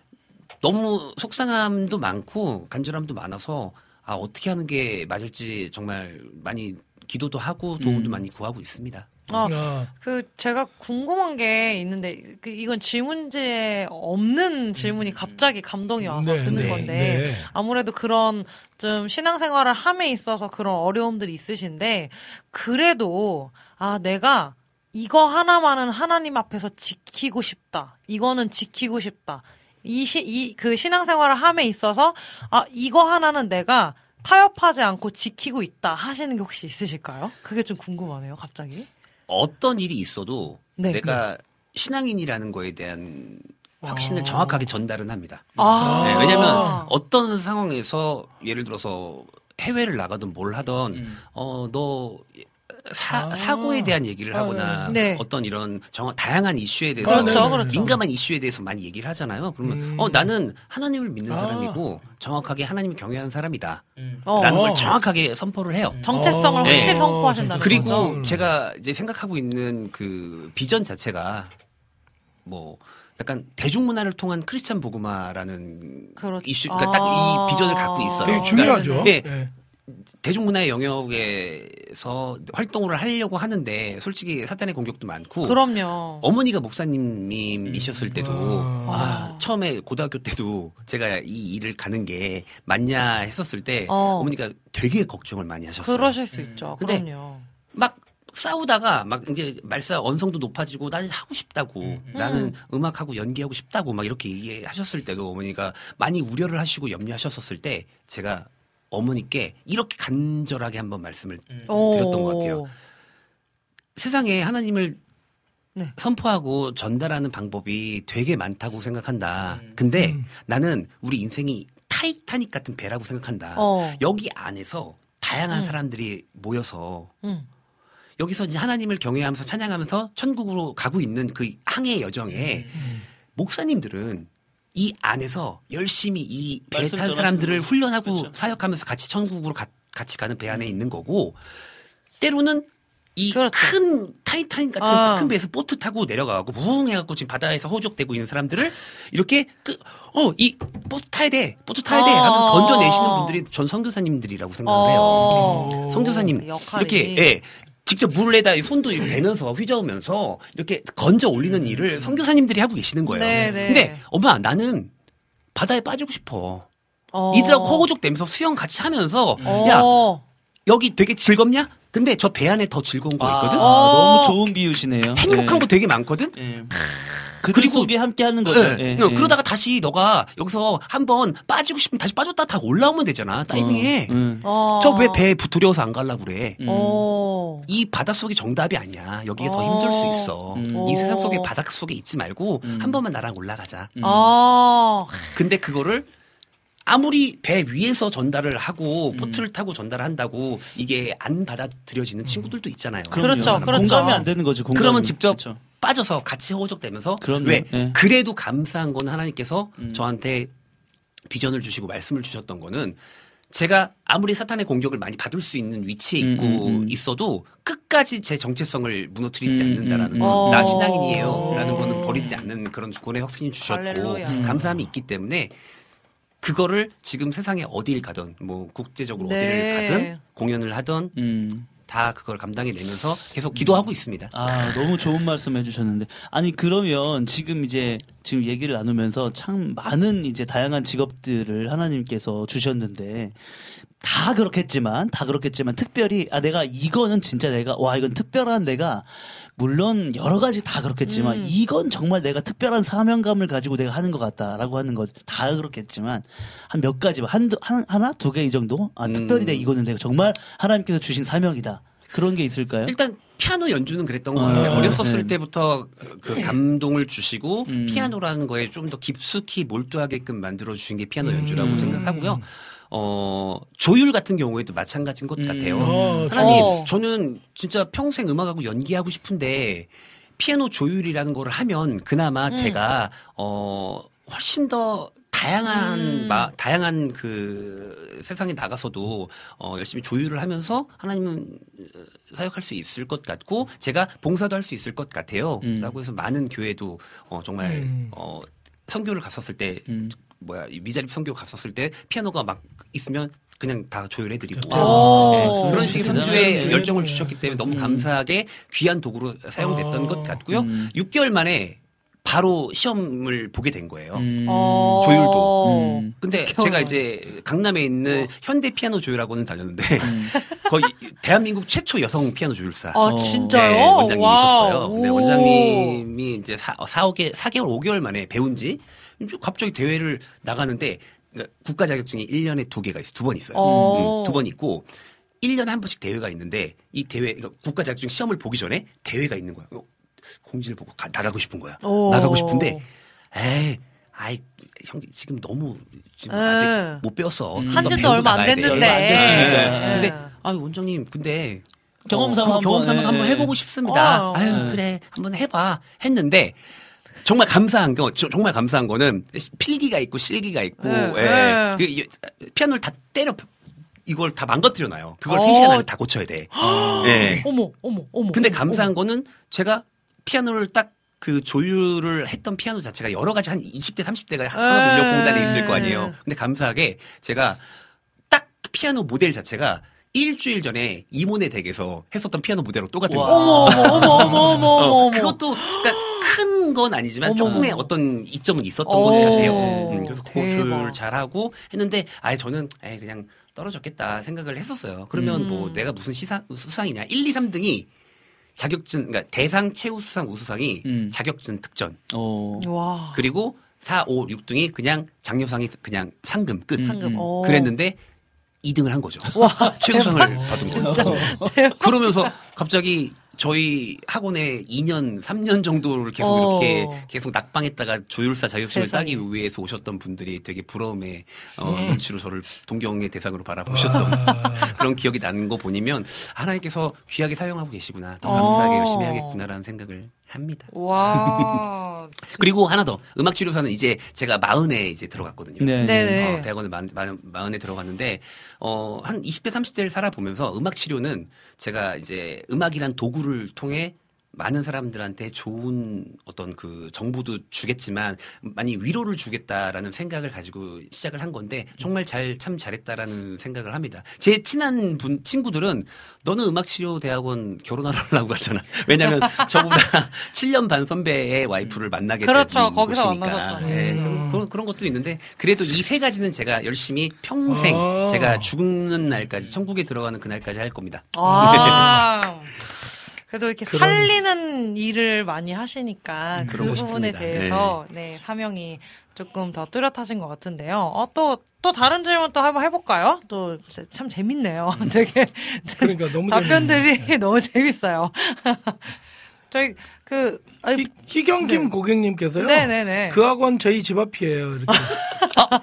너무 속상함도 많고 간절함도 많아서 아 어떻게 하는 게 맞을지 정말 많이 기도도 하고 도움도 음. 많이 구하고 있습니다. 아, 아, 그 제가 궁금한 게 있는데 그 이건 질문지에 없는 질문이 갑자기 감동이 와서 네, 드는 네, 건데 네. 아무래도 그런 좀 신앙생활을 함에 있어서 그런 어려움들이 있으신데 그래도 아 내가 이거 하나만은 하나님 앞에서 지키고 싶다. 이거는 지키고 싶다. 이시이그 신앙생활을 함에 있어서 아 이거 하나는 내가 타협하지 않고 지키고 있다 하시는 게 혹시 있으실까요? 그게 좀 궁금하네요, 갑자기. 어떤 일이 있어도 네. 내가 신앙인이라는 거에 대한 확신을 아. 정확하게 전달은 합니다. 아. 네, 왜냐하면 어떤 상황에서 예를 들어서 해외를 나가든 뭘 하던 음. 어너 사, 아. 사고에 대한 얘기를 아, 하거나 네. 어떤 이런 정 다양한 이슈에 대해서 그렇죠, 그렇죠. 민감한 이슈에 대해서 많이 얘기를 하잖아요. 그러면 음. 어 나는 하나님을 믿는 아. 사람이고 정확하게 하나님을 경외하는 사람이다. 어. 라는 어. 걸 정확하게 선포를 해요. 정체성을 어. 확실히 네. 선포하신다는 그리고 거죠. 제가 이제 생각하고 있는 그 비전 자체가 뭐 약간 대중문화를 통한 크리스찬 복음화라는 그렇- 이슈, 그러니까 딱 아. 이 비전을 갖고 있어요. 되게 아, 중요하죠. 네. 네. 대중문화의 영역에서 활동을 하려고 하는데 솔직히 사탄의 공격도 많고 그럼요. 어머니가 목사님이셨을 때도 아. 아, 처음에 고등학교 때도 제가 이 일을 가는 게 맞냐 했었을 때 어. 어. 머니가 되게 걱정을 많이 하셨어요. 그러실 수 있죠. 근데 그럼요. 막 싸우다가 막 이제 말싸 언성도 높아지고 나는 하고 싶다고 나는 음악하고 연기하고 싶다고 막 이렇게 얘기하셨을 때도 어머니가 많이 우려를 하시고 염려하셨었을 때 제가 어머니께 이렇게 간절하게 한번 말씀을 드렸던 것 같아요. 세상에 하나님을 네. 선포하고 전달하는 방법이 되게 많다고 생각한다. 근데 나는 우리 인생이 타이타닉 같은 배라고 생각한다. 어. 여기 안에서 다양한 음. 사람들이 모여서 음. 여기서 이제 하나님을 경외하면서 찬양하면서 천국으로 가고 있는 그 항해 여정에 음. 목사님들은 이 안에서 열심히 이 배 탄 사람들을. 훈련하고 그렇죠. 사역하면서 같이 천국으로 가- 같이 가는 배 안에 있는 거고 때로는 이 그렇죠. 큰 타이타닉 같은 아. 큰 배에서 보트 타고 내려가고 무웅 해갖고 지금 바다에서 허우적대고 있는 사람들을 이렇게 그, 어, 이 보트 타야 돼, 보트 타야 돼 하면서 아. 건져내시는 분들이 전 선교사님들이라고 생각을 해요. 어. 선교사님 역할이. 이렇게 예, 직접 물에다 이 손도 이렇게 대면서 휘저으면서 이렇게 건져 올리는 일을 선교사님들이 하고 계시는 거예요. 음. 네, 네. 근데 엄마 나는 바다에 빠지고 싶어. 어. 이들하고 호구족 되면서 수영 같이 하면서 어. 야 여기 되게 즐겁냐? 근데 저 배 안에 더 즐거운 거 있거든. 아, 어. 너무 좋은 비유시네요. 행복한 거 되게 많거든. 예. 그들 그리고- 속에 함께 하는 거죠. 예. 예, 어, 예. 그러다가 다시 너가 여기서 한번 빠지고 싶으면 다시 빠졌다 다 올라오면 되잖아. 다이빙해. 어, 음. 어. 저왜 배에 두려워서 안 갈라 그래? 음. 어. 이 바다 속이 정답이 아니야. 여기가 더 어. 힘들 수 있어. 음. 이 세상 어. 속에 바닥 속에 있지 말고 음. 한 번만 나랑 올라가자. 음. 아. 근데 그거를 아무리 배 위에서 전달을 음. 하고 보트를 타고 전달을 한다고 이게 안 받아들여지는 친구들도 있잖아요. 그럼요. 그렇죠, 그렇죠. 공감이 안 되는 거죠. 공감이. 그러면 직접 그렇죠. 빠져서 같이 호적되면서 그럼요. 왜 예. 그래도 감사한 건 하나님께서 음. 저한테 비전을 주시고 말씀을 주셨던 거는 제가 아무리 사탄의 공격을 많이 받을 수 있는 위치에 음, 있고 음, 음. 있어도 끝까지 제 정체성을 무너뜨리지 음, 않는다라는 음, 건, 음. 나 어. 신앙인이에요. 라는 거는 버리지 않는 그런 구원의 확신이 주셨고, 할렐루야. 음. 감사함이 있기 때문에, 그거를 지금 세상에 어딜 가든, 뭐, 국제적으로 네. 어디를 가든, 공연을 하든, 음. 다 그걸 감당해내면서 계속 기도하고 있습니다. 아, 너무 좋은 말씀 해주셨는데. 아니, 그러면 지금 이제, 지금 얘기를 나누면서 참 많은 이제 다양한 직업들을 하나님께서 주셨는데, 다 그렇겠지만, 다 그렇겠지만, 특별히, 아, 내가 이거는 진짜 내가, 와, 이건 특별한 내가, 물론 여러 가지 다 그렇겠지만, 음. 이건 정말 내가 특별한 사명감을 가지고 내가 하는 것 같다라고 하는 것, 다 그렇겠지만, 한 몇 가지만, 한, 한, 하나? 두 개 이 정도? 아, 음. 특별히 내 이거는 내가 정말 하나님께서 주신 사명이다. 그런 게 있을까요? 일단 피아노 연주는 그랬던 것 아, 같아요. 네. 어렸었을 네. 때부터 그 감동을 주시고 음. 피아노라는 거에 좀 더 깊숙이 몰두하게끔 만들어 주신 게 피아노 연주라고 음. 생각하고요. 어, 조율 같은 경우에도 마찬가지인 것 음. 같아요. 어, 하나님, 어. 저는 진짜 평생 음악하고 연기하고 싶은데 피아노 조율이라는 거를 하면 그나마 음. 제가 어 훨씬 더 다양한 음. 마, 다양한 그 세상에 나가서도 어 열심히 조율을 하면서 하나님은 어, 사역할 수 있을 것 같고 제가 봉사도 할 수 있을 것 같아요. 음. 라고 해서 많은 교회도 어 정말 음. 어 선교를 갔었을 때 음. 뭐야 이 미자립 선교 갔었을 때 피아노가 막 있으면 그냥 다 조율해드리고 오. 네, 그런 식의. 선교에 열정을 주셨기 때문에 너무 음. 감사하게 귀한 도구로 사용됐던 어. 것 같고요. 음. 6개월 만에 바로 시험을 보게 된 거예요. 음. 어. 조율도. 음. 근데 겨울. 제가 이제 강남에 있는 현대 피아노 조율학원을 다녔는데 음. 거의 대한민국 최초 여성 피아노 조율사. 아, 어. 진짜요? 네, 원장님이셨어요. 네, 오. 원장님이 이제 4, 4, 4개월, 5개월 만에 배운 지 갑자기 대회를 나가는데 그러니까 국가 자격증이 1년에 두 개가 있어요. 두번 있어요. 어. 음, 두번 있고 1년에 한 번씩 대회가 있는데 이 대회 그러니까 국가 자격증 시험을 보기 전에 대회가 있는 거야. 어, 공지를 보고 가- 나가고 싶은 거야. 오. 나가고 싶은데 에이 아이 형 지금 너무 지금 에. 아직 못 배웠어. 음. 한 지도 배우고 얼마 안. 됐는데. 얼마 안 됐으니까. 네. 근데 아 원장님 근데 경험 삼아 어, 한번, 경험 삼아 예, 한번 예. 해보고 싶습니다. 어. 아유 네. 그래 한번 해봐 했는데 정말 감사한 거 저- 정말 감사한 거는 필기가 있고 실기가 있고 네, 예. 네. 그 이- 피아노를 다 때려 이걸 다 망가뜨려 놔요. 그걸 어. 3시간 안에 다 고쳐야 돼. 예. 어머, 어머, 어머. 근데 어머, 감사한 거는 제가 피아노를 딱 그 조율을 했던 피아노 자체가 여러 가지 한 20대 30대가 산업인력 공단에 있을 거 아니에요. 근데 감사하게 제가 딱그 피아노 모델 자체가 일주일 전에 이모네 댁에서 했었던 피아노 모델로 똑같은 와. 거예요. 어머, 어머, 어머, 어머, 어, 어머. 그것도 그러니까 큰 건 아니지만 어머. 조금의 어떤 이점은 있었던 오, 것 같아요. 음, 그래서 그 대박. 조율 잘하고 했는데 아예 저는 아예 그냥 떨어졌겠다 생각을 했었어요. 그러면 음. 뭐 내가 무슨 시상 수상이냐 1, 2, 3등이 자격증 그러니까 대상 최우 수상 우수상이 음. 자격증 특전 어. 와. 그리고 4, 5, 6등이 그냥 장려상이 그냥 상금 끝. 음, 방금. 음. 어. 그랬는데 2등을 한 거죠. 와, 최우상을 받은 거죠. 그러면서 갑자기 저희 학원에 2년, 3년 정도를 계속 어. 이렇게 계속 낙방했다가 조율사 자격증을 세상에. 따기 위해서 오셨던 분들이 되게 부러움의 어, 음. 눈치로 저를 동경의 대상으로 바라보셨던 아. 그런 기억이 나는 거 보니면 하나님께서 귀하게 사용하고 계시구나. 더 어. 감사하게 열심히 하겠구나라는 생각을 합니다. 와. 그리고 하나 더 음악 치료사는 이제 제가 마흔에 이제 들어갔거든요. 네. 네네. 어, 대학원을 마, 마, 마흔에 들어갔는데 어, 한 20대 30대를 살아보면서 음악 치료는 제가 이제 음악이란 도구를 통해 많은 사람들한테 좋은 어떤 그 정보도 주겠지만 많이 위로를 주겠다라는 생각을 가지고 시작을 한 건데 정말 잘 참 잘했다라는 생각을 합니다. 제 친한 분 친구들은 너는 음악 치료 대학원 결혼하려고 갔잖아. 왜냐면 저보다 7년 반 선배의 와이프를 만나게 그렇죠. 된 거기서. 만나셨잖아요. 예, 그런, 그런, 그런 것도 있는데 그래도 이 세 가지는 제가 열심히 평생 아. 제가 죽는 날까지 천국에 들어가는 그날까지 할 겁니다. 아. 그래도 이렇게 그런- 살리는 일을 많이 하시니까 그 그러고 부분에 싶습니다. 대해서 네. 사명이 조금 더 뚜렷하신 것 같은데요. 어, 또, 또 다른 질문 또 한번 해볼까요? 또 참 재밌네요. 되게 그러니까 너무 답변들이 너무 재밌어요. 저희 그 아니, 희, 경김 네. 고객님께서요. 네네네. 그 학원 저희 집 앞이에요. 이렇게.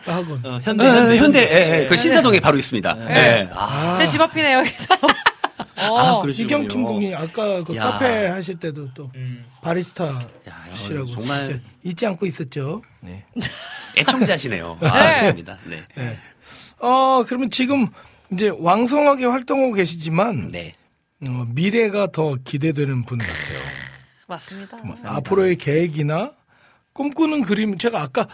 그 학원. 어, 네, 현대, 네, 현대, 현대, 예, 예. 그 신사동에 바로 있습니다. 네. 예. 아, 제 집 앞이네 여기서. 어, 아, 그러시군요. 희경 김 고객님 아까 그 야. 카페 하실 때도 또 음. 바리스타시라고 야, 정말 진짜 잊지 않고 있었죠. 네. 애청자시네요. 아, 네. 그렇습니다. 네. 네. 어, 그러면 지금 이제 왕성하게 활동하고 계시지만 네. 어, 미래가 더 기대되는 분 같아요. 맞습니다. 앞으로의 계획이나 꿈꾸는 그림 제가 아까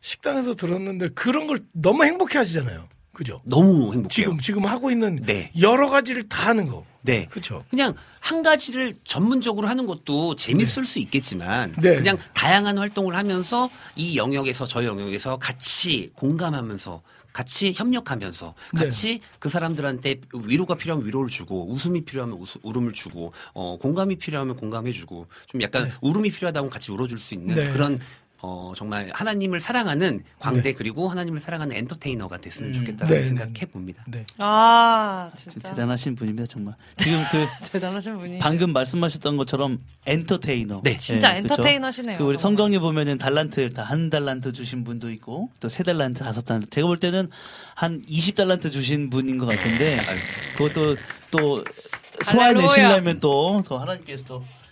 식당에서 들었는데 그런 걸 너무 행복해 하시잖아요. 그죠? 너무 행복해요. 지금 지금 하고 있는 네. 여러 가지를 다 하는 거. 네. 그렇죠. 그냥 한 가지를 전문적으로 하는 것도 재밌을 수 있겠지만 네. 그냥 다양한 활동을 하면서 이 영역에서 저 영역에서 같이 공감하면서 같이 협력하면서 네. 같이 그 사람들한테 위로가 필요하면 위로를 주고 웃음이 필요하면 웃, 울음을 주고 어, 공감이 필요하면 공감해 주고 좀 약간 울음이 필요하다면 같이 울어 줄 수 있는 네. 그런 어, 정말 하나님을 사랑하는 광대 그리고 하나님을 사랑하는 엔터테이너가 됐으면 좋겠다는 네, 생각해 네. 봅니다. 네. 아, 좀 진짜. 대단하신 분입니다, 정말. 지금 그 대단하신 분이. 방금 말씀하셨던 것처럼 엔터테이너. 네. 진짜 예, 엔터테이너시네요, 그 우리. 성경에 보면은 달란트 다 한 달란트 주신 분도 있고 또 세 달란트 다섯 달란트. 제가 볼 때는 한 20달란트 주신 분인 것 같은데 그것도 또 소화내시려면 또 더 하나님께서 또 예.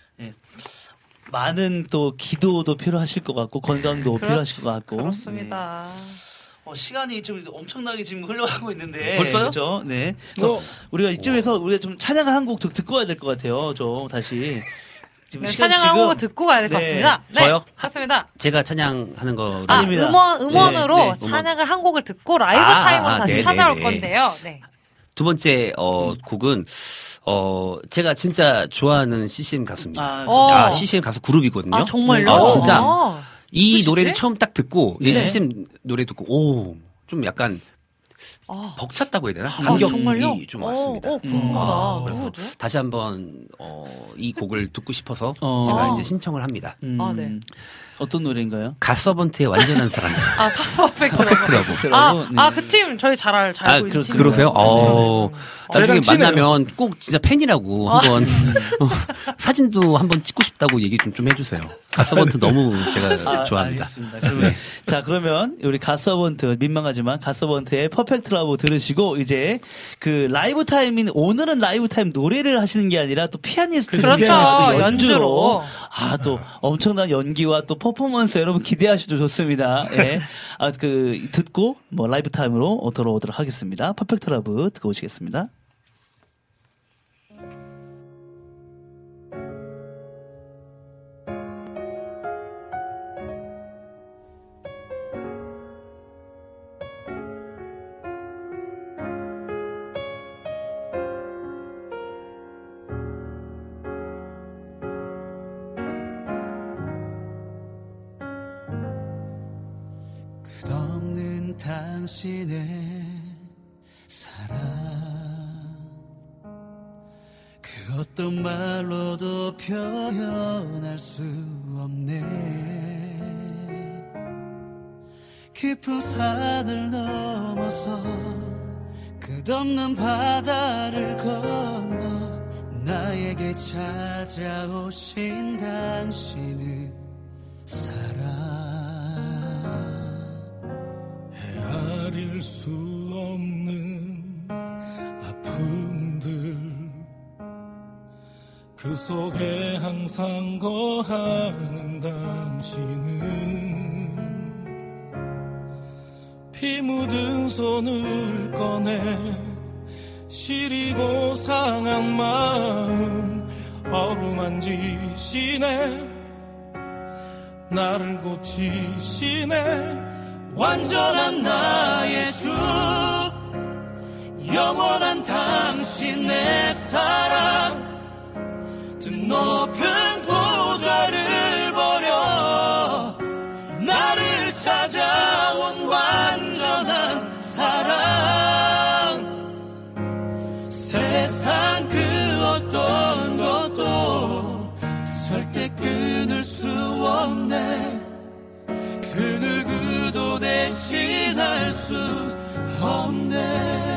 많은 또 기도도 필요하실 것 같고 건강도 필요하실 것 같고 그렇습니다. 예. 어, 시간이 좀 엄청나게 지금 흘러가고 있는데 벌써요? 그렇죠? 네. 그래서 어. 우리가 이쯤에서 우리가 좀 찬양 한곡 듣고 가야 될 것 같아요. 좀 다시. 지금 네, 시간 찬양 한 지금- 곡을 듣고 가야 될 것 네. 같습니다. 네, 저요? 좋습니다. 제가 찬양하는 거 아, 아닙니다. 음원, 음원으로 네, 네, 찬양을 한 곡을 듣고 라이브 아, 타임으로 아, 다시 네, 찾아올 네, 네. 건데요. 네. 두 번째 어 곡은 어 제가 진짜 좋아하는 CCM 가수입니다. 아, 어. 아, CCM 가수 그룹이거든요. 아, 정말요? 아, 진짜 아. 이 누구시지? 노래를 처음 딱 듣고 이 네. CCM 노래 듣고 오 좀 약간 아. 벅찼다고 해야 되나? 아, 감격이 정말요? 좀 어, 왔습니다. 어, 궁금하다. 아, 그래서 누구죠? 다시 한번 어, 이 곡을 듣고 싶어서 어. 제가 아. 이제 신청을 합니다. 음, 아, 네. 어떤 노래인가요? 갓서번트의 완전한 사랑. 아, Perfect Love. Perfect라고. 아, 네. 아, 그 팀 저희 잘, 알- 잘 아, 알고 있는 그렇- 팀. 그러세요? 어, 나중에 저희랑 친해요. 만나면 꼭 진짜 팬이라고 한번 어, 사진도 한번 찍고 싶다고 얘기 좀, 좀 해주세요. 갓서번트 너무 제가 아, 좋아합니다. 알겠습니다. 그러면, 자, 그러면 우리 갓서번트, 민망하지만 갓서번트의 Perfect Love 들으시고 이제 그 라이브 타임인 오늘은 라이브 타임 노래를 하시는 게 아니라 또 피아니스트 그렇죠. 피아니스트 연주로. 아, 또 엄청난 연기와 또 퍼포먼스 여러분 기대하셔도 좋습니다. 예. 아, 그 듣고 뭐 라이브 타임으로 돌아오도록 하겠습니다. 퍼펙트 라브 듣고 오시겠습니다. 당신의 사랑. 그 어떤 말로도 표현할 수 없네. 깊은 산을 넘어서 끝없는 바다를 건너 나에게 찾아오신 당신은 사랑 수 없는 아픔들. 그 속에 항상 거하는 당신은 피 묻은 손을 꺼내 시리고 상한 마음 어루만지시네. 나를 고치시네 완전한 나의 주 영원한 당신의 사랑. 드높은 대신할 수 없네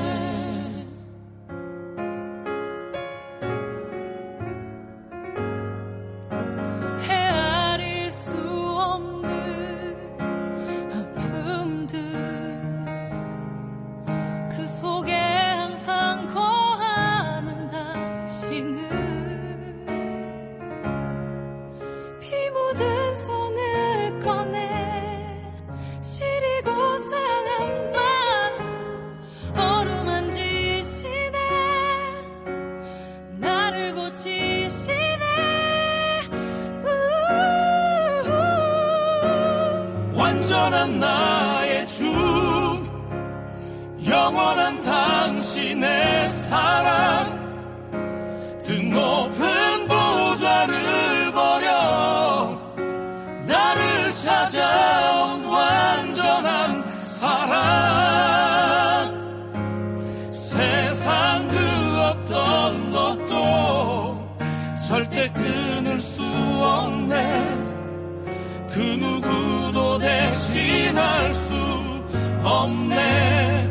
없네.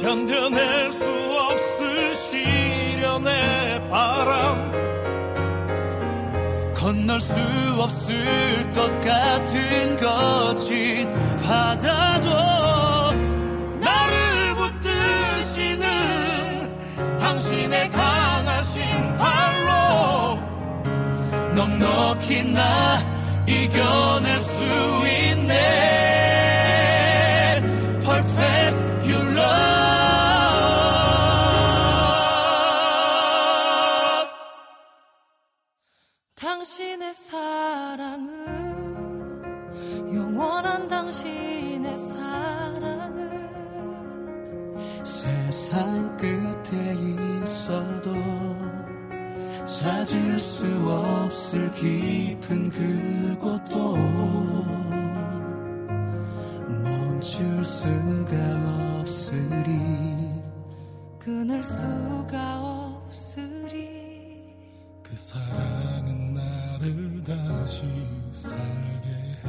견뎌낼 수 없을 시련의 바람. 건널 수 없을 것 같은 거친 바다도 나를 붙드시는 당신의 강하신 발로 넉넉히 나 이겨낼 수 있네 당신의 사랑은 영원한 당신의 사랑은 세상 끝에 있어도 찾을 수 없을 깊은 그곳도 멈출 수가 없으리. 끊을 수가 없으리 그 사랑은 나를 다시 살게 해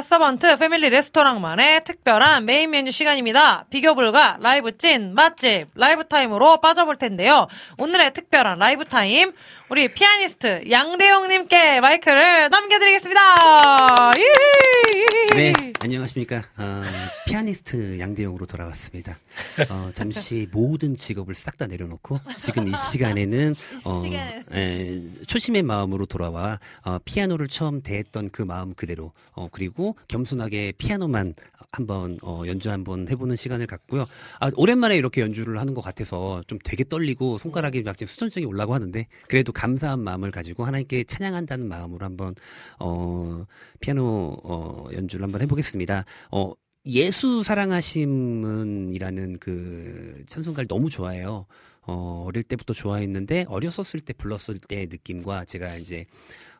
갓서번트 패밀리 레스토랑만의 특별한 메인 메뉴 시간입니다. 비교 불가 라이브 찐 맛집 라이브 타임으로 빠져볼 텐데요. 오늘의 특별한 라이브 타임 우리 피아니스트 양대용님께 마이크를 넘겨드리겠습니다. 이히! 네, 안녕하십니까. 어, 피아니스트 양대용으로 돌아왔습니다. 어, 잠시 모든 직업을 싹 다 내려놓고 지금 이 시간에는 어. 에, 초심의 마음으로 돌아와 어, 피아노를 처음 대했던 그 마음 그대로 어, 그리고 겸손하게 피아노만 한번 어, 연주 한번 해보는 시간을 갖고요. 아, 오랜만에 이렇게 연주를 하는 것 같아서 좀 되게 떨리고 손가락이 막 지금 수전증이 올라고 하는데 그래도 감사한 마음을 가지고 하나님께 찬양한다는 마음으로 한번 어, 피아노 어, 연주를 한번 해보겠습니다. 어, 예수 사랑하심은이라는 그 찬송가를 너무 좋아해요. 어, 어릴 때부터 좋아했는데 어렸었을 때 불렀을 때의 느낌과 제가 이제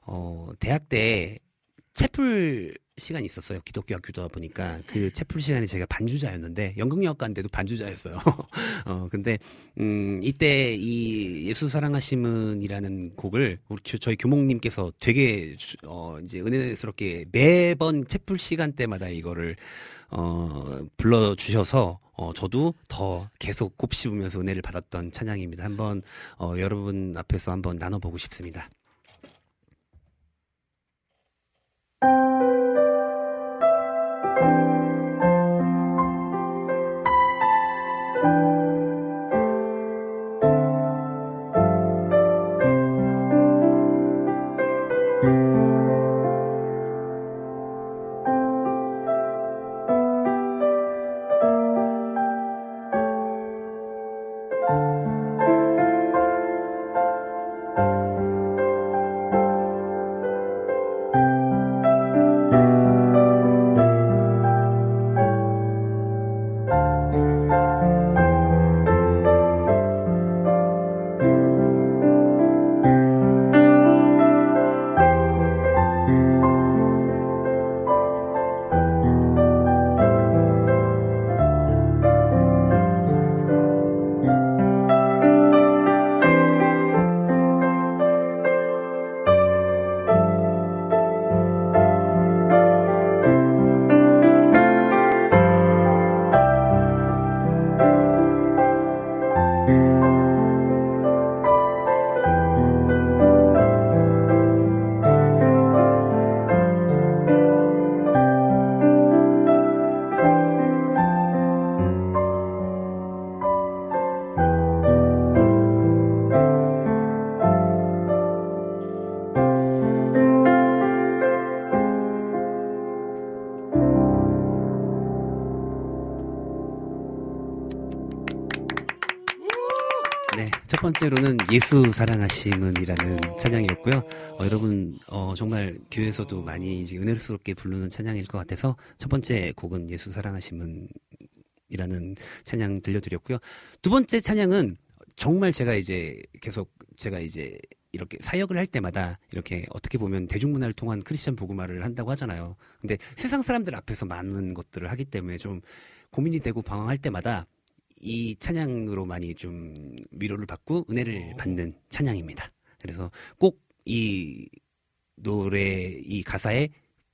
어, 대학 때 채플 시간이 있었어요. 기독교 학교다 보니까 그 채플 시간에 제가 반주자였는데 연극영화과인데도 반주자였어요. 어 근데 음 이때 이 예수 사랑하심은이라는 곡을 우리 교- 저희 교목님께서 되게 주- 어 이제 은혜스럽게 매번 채플 시간 때마다 이거를 어 불러 주셔서 어 저도 더 계속 곱씹으면서 은혜를 받았던 찬양입니다. 한번 어 여러분 앞에서 한번 나눠 보고 싶습니다. 예수 사랑하심은이라는 찬양이었고요. 어, 여러분 어, 정말 교회에서도 많이 은혜스럽게 부르는 찬양일 것 같아서 첫 번째 곡은 예수 사랑하심은이라는 찬양 들려드렸고요. 두 번째 찬양은 정말 제가 이제 계속 제가 이제 이렇게 사역을 할 때마다 이렇게 어떻게 보면 대중문화를 통한 크리스천 복음화를 한다고 하잖아요. 근데 세상 사람들 앞에서 많은 것들을 하기 때문에 좀 고민이 되고 방황할 때마다 이 찬양으로 많이 좀 위로를 받고 은혜를 받는 찬양입니다. 그래서 꼭 이 노래 이 가사에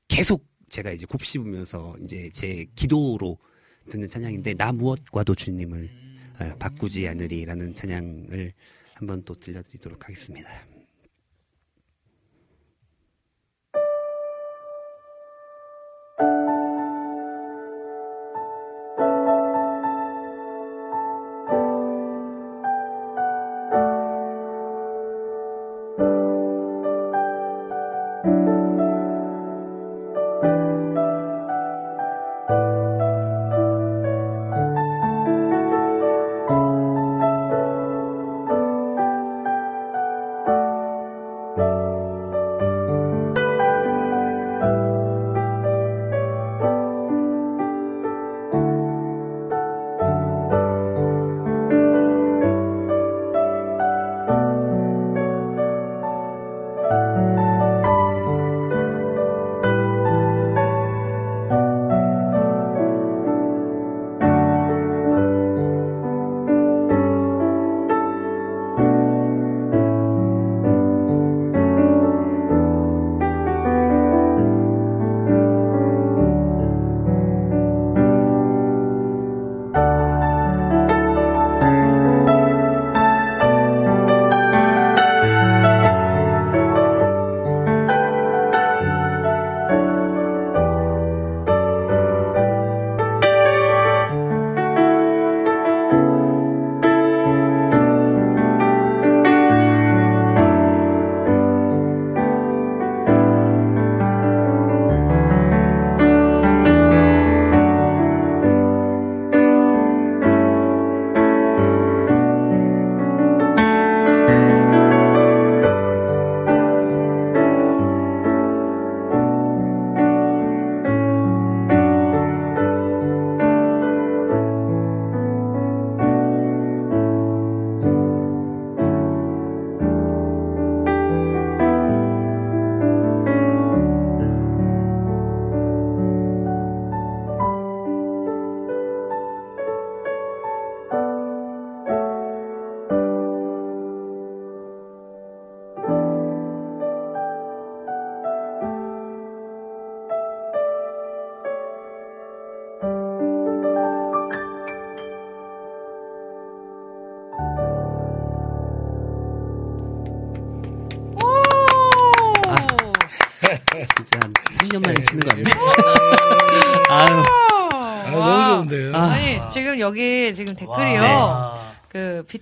계속 제가 이제 곱씹으면서 이제 제 기도로 듣는 찬양인데 나 무엇과도 주님을 아, 바꾸지 않으리라는 찬양을 한번 또 들려드리도록 하겠습니다.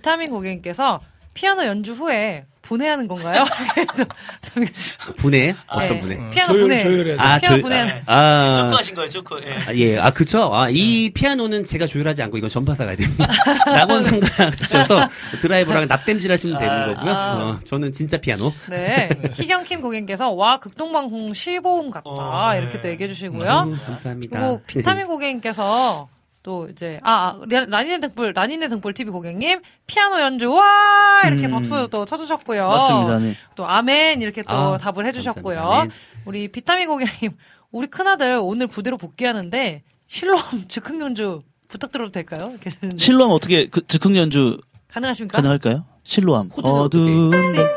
비타민 고객님께서 피아노 연주 후에 분해하는 건가요? 분해? 어떤 네. 분해? 어, 피아노 조율, 분해. 조율해야 돼. 아, 피아노 조- 분해하는. 아, 쪼크하신 거예요, 쪼크. 예. 아, 예, 아, 그쵸. 아, 이 피아노는 제가 조율하지 않고 이건 전파사 가야 됩니다. 낙원 상가셔서 드라이버랑 납땜질 하시면 되는 거고요. 아. 어, 저는 진짜 피아노. 네. 희경킴 고객님께서 와 극동방송 실보음 같다 어, 네. 이렇게 또 얘기해 주시고요. 아유, 감사합니다. 그리고 비타민 고객님께서 또 이제 아, 아 라- 라니네 등불 라니네 등불 TV 고객님 피아노 연주 와 이렇게 음. 박수 또 쳐주셨고요. 맞습니다. 네. 또 아멘 이렇게 또 아, 답을 해주셨고요. 감사합니다. 아멘. 우리 비타민 고객님 우리 큰아들 오늘 부대로 복귀하는데 실로암 즉흥 연주 부탁드려도 될까요? 실로암 어떻게 그 즉흥 연주 가능하십니까? 가능할까요? 실로암. 코드는 어두운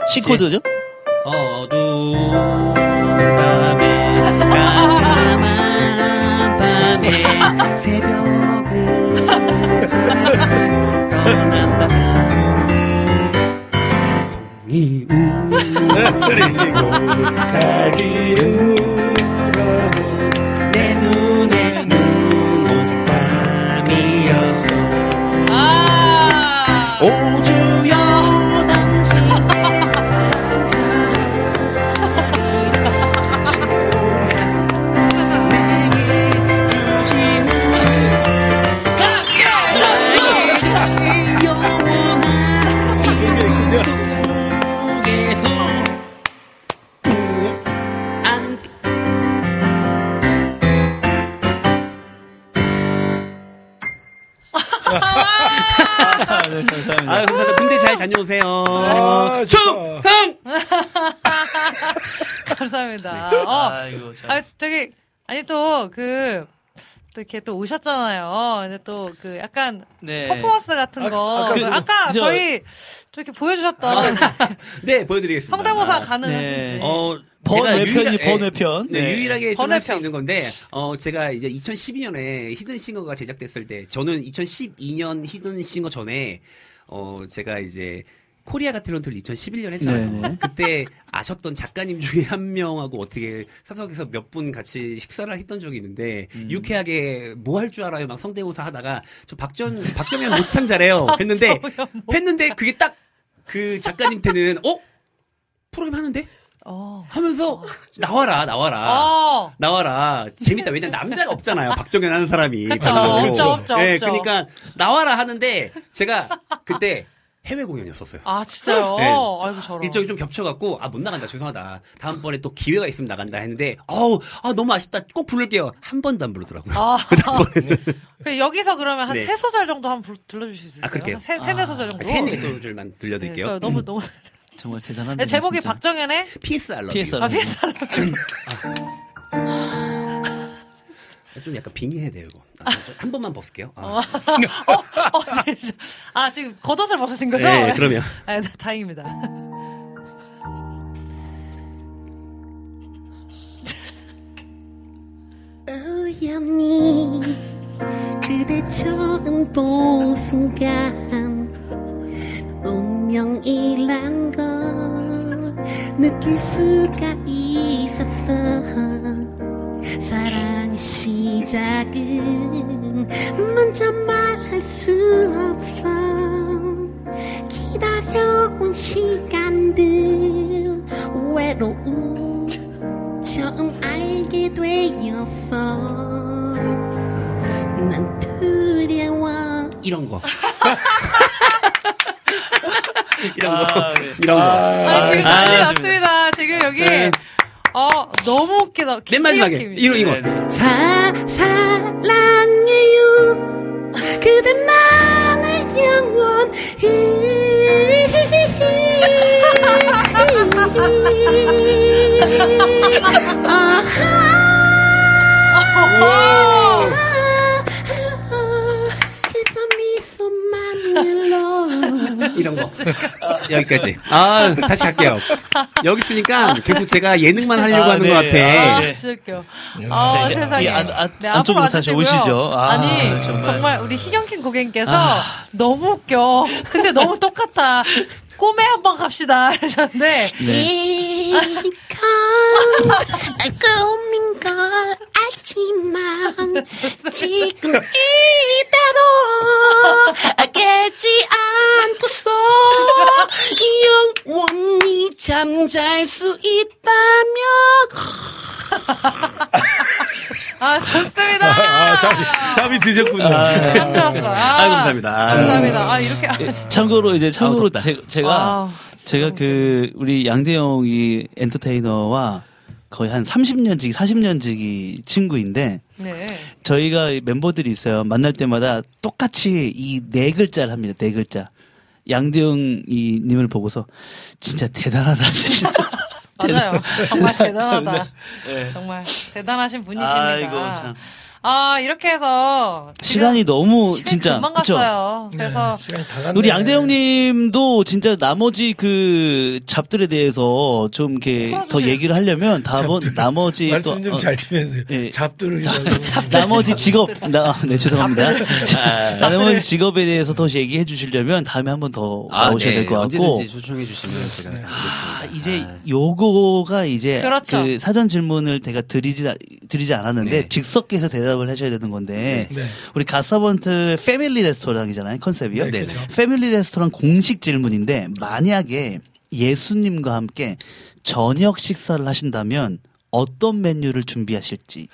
C. C 코드죠? 어두운 밤에 깜깜한 밤에 새벽 을 찾아. 떠난다 이내 눈에 눈 오직 밤이었어 아 오주 아, 네, 감사합니다. 아유, 감사합니다. 군대 잘 다녀오세요. 아, 충성! 감사합니다. 네. 어, 아이고, 참. 아, 저기, 아니, 또, 그, 또 이렇게 또 오셨잖아요. 근데 또, 그, 약간, 네. 퍼포먼스 같은 거. 아까 그, 그- 아까 저- 저희, 저렇게 보여주셨던 네, 보여드리겠습니다. 성대모사 아, 가능하신지. 네. 어, 번외편이 번외편. 네, 네. 유일하게 좀할수 번외편. 있는 건데, 어, 제가 이제 2012년에 히든싱어가 제작됐을 때, 저는 2012년 히든싱어 전에, 어, 제가 이제, 코리아가 탤런트를 2011년 했잖아요. 네네. 그때 아셨던 작가님 중에 한 명하고 어떻게 사석에서 몇 분 같이 식사를 했던 적이 있는데 음. 유쾌하게 뭐 할 줄 알아요 막 성대모사 하다가 저 박전 박정현 모창 잘해요 했는데 했는데 그게 딱 그 작가님한테는 어 프로그램 하는데 어. 하면서 나와라 나와라 어. 나와라 재밌다 왜냐 면 남자가 없잖아요 박정현 하는 사람이 별로. 없죠, 없죠, 네. 그러니까 나와라 하는데 제가 그때 해외 공연이었었어요. 아, 진짜요? 네. 아이고, 저런. 일정이 좀 겹쳐갖고 아 못 나간다 죄송하다 다음번에 또 기회가 있으면 나간다 했는데 어우 아 너무 아쉽다 꼭 부를게요 한 번도 안 부르더라고요 아. 그 여기서 그러면 한 네. 세 소절 정도 한번 불- 들려주실 수 있어요? 아, 그럴게요. 한 세, 세네 소절 정도? 세네 소절만 네, 들려드릴게요 그러니까 너무, 너무. 정말 대단한. 네, 제목이 진짜. 박정현의 PS 알러 PS 아, 알러뷰. 피스타 좀 약간 빙의해야 돼요 이거 아, 저한 번만 벗을게요 아, 어, 진짜. 아, 지금 겉옷을 벗으신 거죠? 네 그러면 아, 네, 다행입니다. 우연히 그대 처음 본 순간 운명이란 걸 느낄 수가 있었어 사랑의 시작은 먼저 말할 수 없어 기다려온 시간들 외로움 처음 알게 되었어 난 두려워 이런 거 이런 거 아, 네. 이런 거 아, 지금 아, 난리 아, 났습니다. 지금 여기. 네. 어, 너무 웃기다. 맨 마지막에. 이거 이거. 네, 네. 사, 사랑해요. 그대만을 영원히 아하. 그저 미소만으로 이런 거 여기까지 아 다시 갈게요 여기 있으니까 계속 제가 예능만 하려고 아, 하는 네. 것 아, 같아 네. 진짜 웃겨. 자, 아, 이제 세상에. 이 안- 안- 네, 안쪽으로 앞으로 다시. 오시죠. 아, 아니, 정말. 정말. 우리 희경킴 고객님께서 아. 너무 웃겨. 근데 너무 똑같아. 꿈에 한번 갑시다. 하셨는데. 네. 네가 꿈인 걸 알지만 지금 이대로 깨지 않고 서 영원히 잠잘 수 있다면 아, 좋습니다. 아, 잠이, 잠이 드셨군요. 잠들었어. 아, 아유, 감사합니다. 아. 감사합니다. 아, 이렇게. 예, 참고로 이제 참고로 덥다. 제, 제가 아, 제가 그 우리 양대영이 엔터테이너와 거의 한 30년지기 40년지기 친구인데 네. 저희가 멤버들이 있어요. 만날 때마다 똑같이 이 네 글자를 합니다. 네 글자. 양대영 이 님을 보고서 진짜 대단하다. 진짜. 맞아요. 정말 대단하다. 네. 정말 대단하신 분이십니다. 아이고 참. 아, 이렇게 해서. 시간이 너무 시간이 진짜 금방 그쵸? 갔어요. 그래서. 네, 시간이 다 갔네. 우리 양대영님도 진짜 나머지 그 잡들에 대해서 좀 이렇게 더 풀어주세요. 얘기를 하려면 다번 나머지 말씀 또좀 어, 잘 해주세요. 예. 잡두를. 나머지 직업, 나, 네, 죄송합니다. 아, 자, 나머지 직업에 대해서 더 얘기해 주시려면 다음에 한 번 더 아, 나오셔야 네. 될것 같고. 언제든지 초청해 주시면 제가 아. 이제 요거가 이제 그렇죠. 그 사전 질문을 제가 드리지 드리지 않았는데 네. 즉석에서 대답 을 하셔야 되는 건데 네. 우리 가서번트 패밀리 레스토랑이잖아요 컨셉이요. 네, 네, 그렇죠. 패밀리 레스토랑 공식 질문인데 만약에 예수님과 함께 저녁 식사를 하신다면 어떤 메뉴를 준비하실지.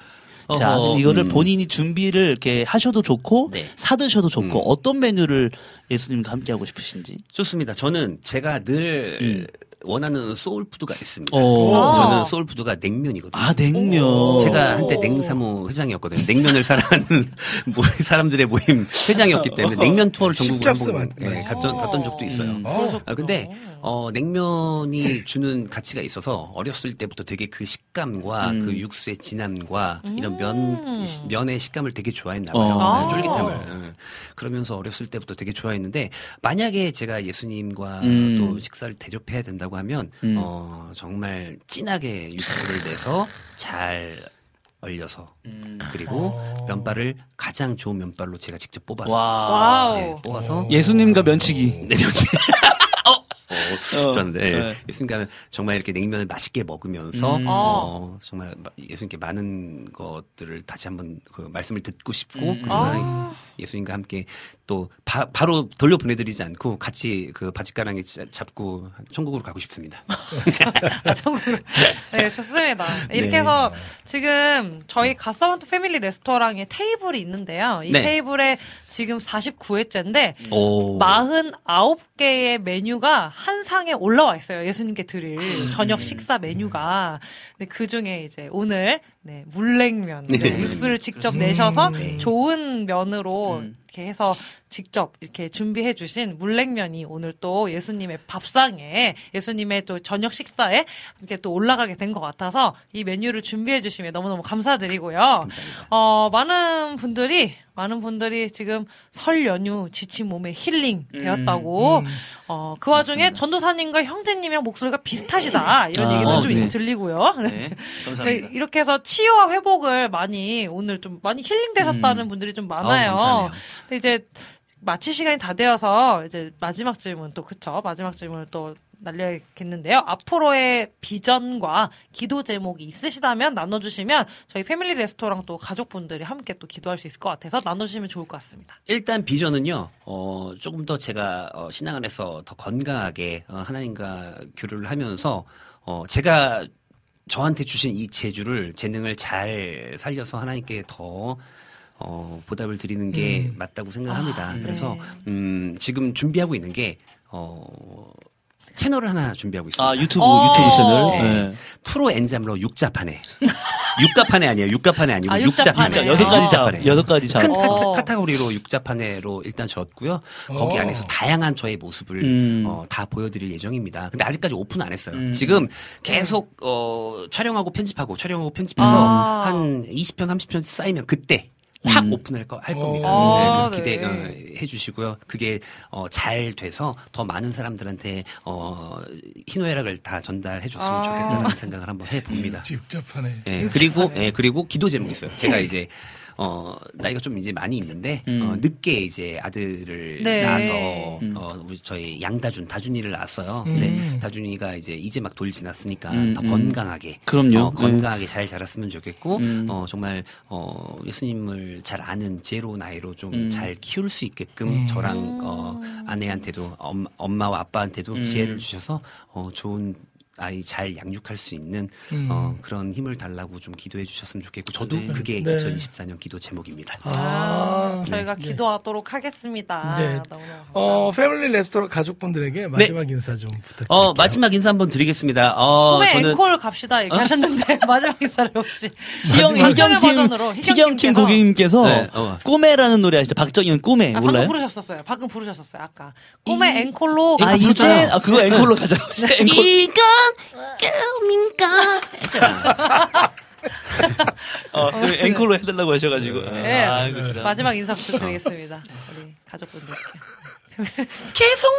자, 어허, 이거를 음. 본인이 준비를 이렇게 하셔도 좋고 네. 사드셔도 좋고 음. 어떤 메뉴를 예수님과 함께 하고 싶으신지. 좋습니다. 저는 제가 늘 음. 원하는 소울푸드가 있습니다. 오. 저는 소울푸드가 냉면이거든요. 아, 냉면. 제가 한때 냉사모 회장이었거든요. 냉면을 사랑하는 모- 사람들의 모임 회장이었기 때문에 냉면 투어를 전국으로 한번. 예, 갔던, 갔던 적도 있어요. 음. 아, 근데 어, 냉면이 주는 가치가 있어서 어렸을 때부터 되게 그 식감과 음. 그 육수의 진함과 이런 면 면의 식감을 되게 좋아했나 봐요. 어. 네, 쫄깃함을. 예. 그러면서 어렸을 때부터 되게 좋아했는데 만약에 제가 예수님과 음. 또 식사를 대접해야 된다고 하면 음. 어, 정말 진하게 육수를 내서 잘 얼려서 음. 그리고 어. 면발을 가장 좋은 면발로 제가 직접 뽑아서 와. 네, 뽑아서 예수님과 면치기. 네, 면치. 어, 어, 좋았는데 네. 예수님과 정말 이렇게 냉면을 맛있게 먹으면서 음. 어, 정말 마- 예수님께 많은 것들을 다시 한번 그 말씀을 듣고 싶고 음. 그리고 아. 예수님과 함께 또 바, 로 돌려 보내드리지 않고 같이 그 바짓가랑에 짜- 잡고 천국으로 가고 싶습니다. 아, 참고로. 네, 좋습니다. 이렇게 네. 해서 지금 저희 가서번트 패밀리 레스토랑에 테이블이 있는데요. 이 네. 테이블에 지금 49회째인데 오. 49개의 메뉴가 한 상에 올라와 있어요. 예수님께 드릴 저녁 식사 메뉴가. 근데 그 중에 이제 오늘 네, 물냉면 네, 네. 육수를 직접 내셔서 네. 좋은 면으로 음. 이렇게 해서 직접 이렇게 준비해 주신 물냉면이 오늘 또 예수님의 밥상에 예수님의 또 저녁 식사에 이렇게 또 올라가게 된 것 같아서 이 메뉴를 준비해 주시면 너무너무 감사드리고요. 어, 많은 분들이 많은 분들이 지금 설 연휴 지친 몸에 힐링 되었다고 음. 어, 그 와중에 전도사님과 형제님이랑 목소리가 비슷하시다 이런 아, 얘기도 좀 네. 들리고요. 네. 네, 감사합니다. 이렇게 해서 치유와 회복을 많이 오늘 좀 많이 힐링되셨다는 분들이 좀 많아요. 음. 감사하네요. 근데 이제 마칠 시간이 다 되어서 이제 마지막 질문 또 그쵸 마지막 질문을 또 날려야겠는데요. 앞으로의 비전과 기도 제목이 있으시다면 나눠주시면 저희 패밀리 레스토랑 또 가족분들이 함께 또 기도할 수 있을 것 같아서 나눠주시면 좋을 것 같습니다. 일단 비전은요, 어, 조금 더 제가 어, 신앙 안에서 더 건강하게 어, 하나님과 교류를 하면서 어, 제가 저한테 주신 이 재주를 재능을 잘 살려서 하나님께 더 어, 보답을 드리는 게 맞다고 생각합니다. 아, 그래서 네. 음, 지금 준비하고 있는 게 어, 채널을 하나 준비하고 있습니다. 아, 유튜브, 어. 유튜브 채널. 네. 네. 프로 엔잠러 육자판에 육가판에 아니에요. 육가판에 아니고 아, 육자판에. 육자판에. 여섯 가지 잡, 육자판에. 여섯 가지 잡. 큰 어. 카타, 카테고리로 육자판에로 일단 졌고요. 거기 어. 안에서 다양한 저의 모습을 음. 어, 다 보여드릴 예정입니다. 근데 아직까지 오픈 안 했어요. 음. 지금 계속 어, 촬영하고 편집하고 촬영하고 편집해서 아. 한 20편 30편 쌓이면 그때 확 음. 오픈할 거, 할 겁니다. 아, 네, 그래서 기대 네. 어, 해주시고요. 그게 어, 잘 돼서 더 많은 사람들한테 어, 희노애락을 다 전달해 줬으면 아. 좋겠다는 생각을 한번 해봅니다. 직접하네. 예, 그리고 예, 그리고 기도 제목이 있어요. 제가 이제 어, 나이가 좀 이제 많이 있는데, 음. 어, 늦게 이제 아들을 네. 낳아서, 음. 어, 우리 저희 양다준, 다준이를 낳았어요. 음. 근데 다준이가 이제 이제 막 돌 지났으니까 음, 더 음. 건강하게. 그럼요. 어, 건강하게 잘 자랐으면 좋겠고, 음. 어, 정말, 어, 예수님을 잘 아는 제로 나이로 좀 음. 잘 키울 수 있게끔 음. 저랑, 어, 아내한테도, 엄, 엄마와 아빠한테도 음. 지혜를 주셔서, 어, 좋은 아이 잘 양육할 수 있는 음. 어, 그런 힘을 달라고 좀 기도해 주셨으면 좋겠고 저도 네. 그게 네. 2024년 기도 제목입니다. 아, 저희가 기도하도록 하겠습니다. 네. 어, 패밀리 레스토랑 가족분들에게 마지막 인사 좀 부탁드릴게요. 어, 마지막 인사 한번 드리겠습니다. 어, 꿈의 저는 앵콜 갑시다 얘기하셨는데 마지막 인사를 혹시 희경, 마지막 희경팀, 버전으로 희경팀 고객님께서 네, 어. 꿈에라는 노래 아시죠? 박정현 꿈에 아, 방금 몰라요? 부르셨었어요. 방금 부르셨어요. 아까 꿈의 앵콜로 아, 이거 이제. 아, 그거 앵콜로 가자. 앵콜. 이건 꿈인가 어, 그 앵콜로 해달라고 하셔가지고. 네. 아, 이거 진짜. 마지막 인사 부탁드리겠습니다. 우리 가족분들께. 계속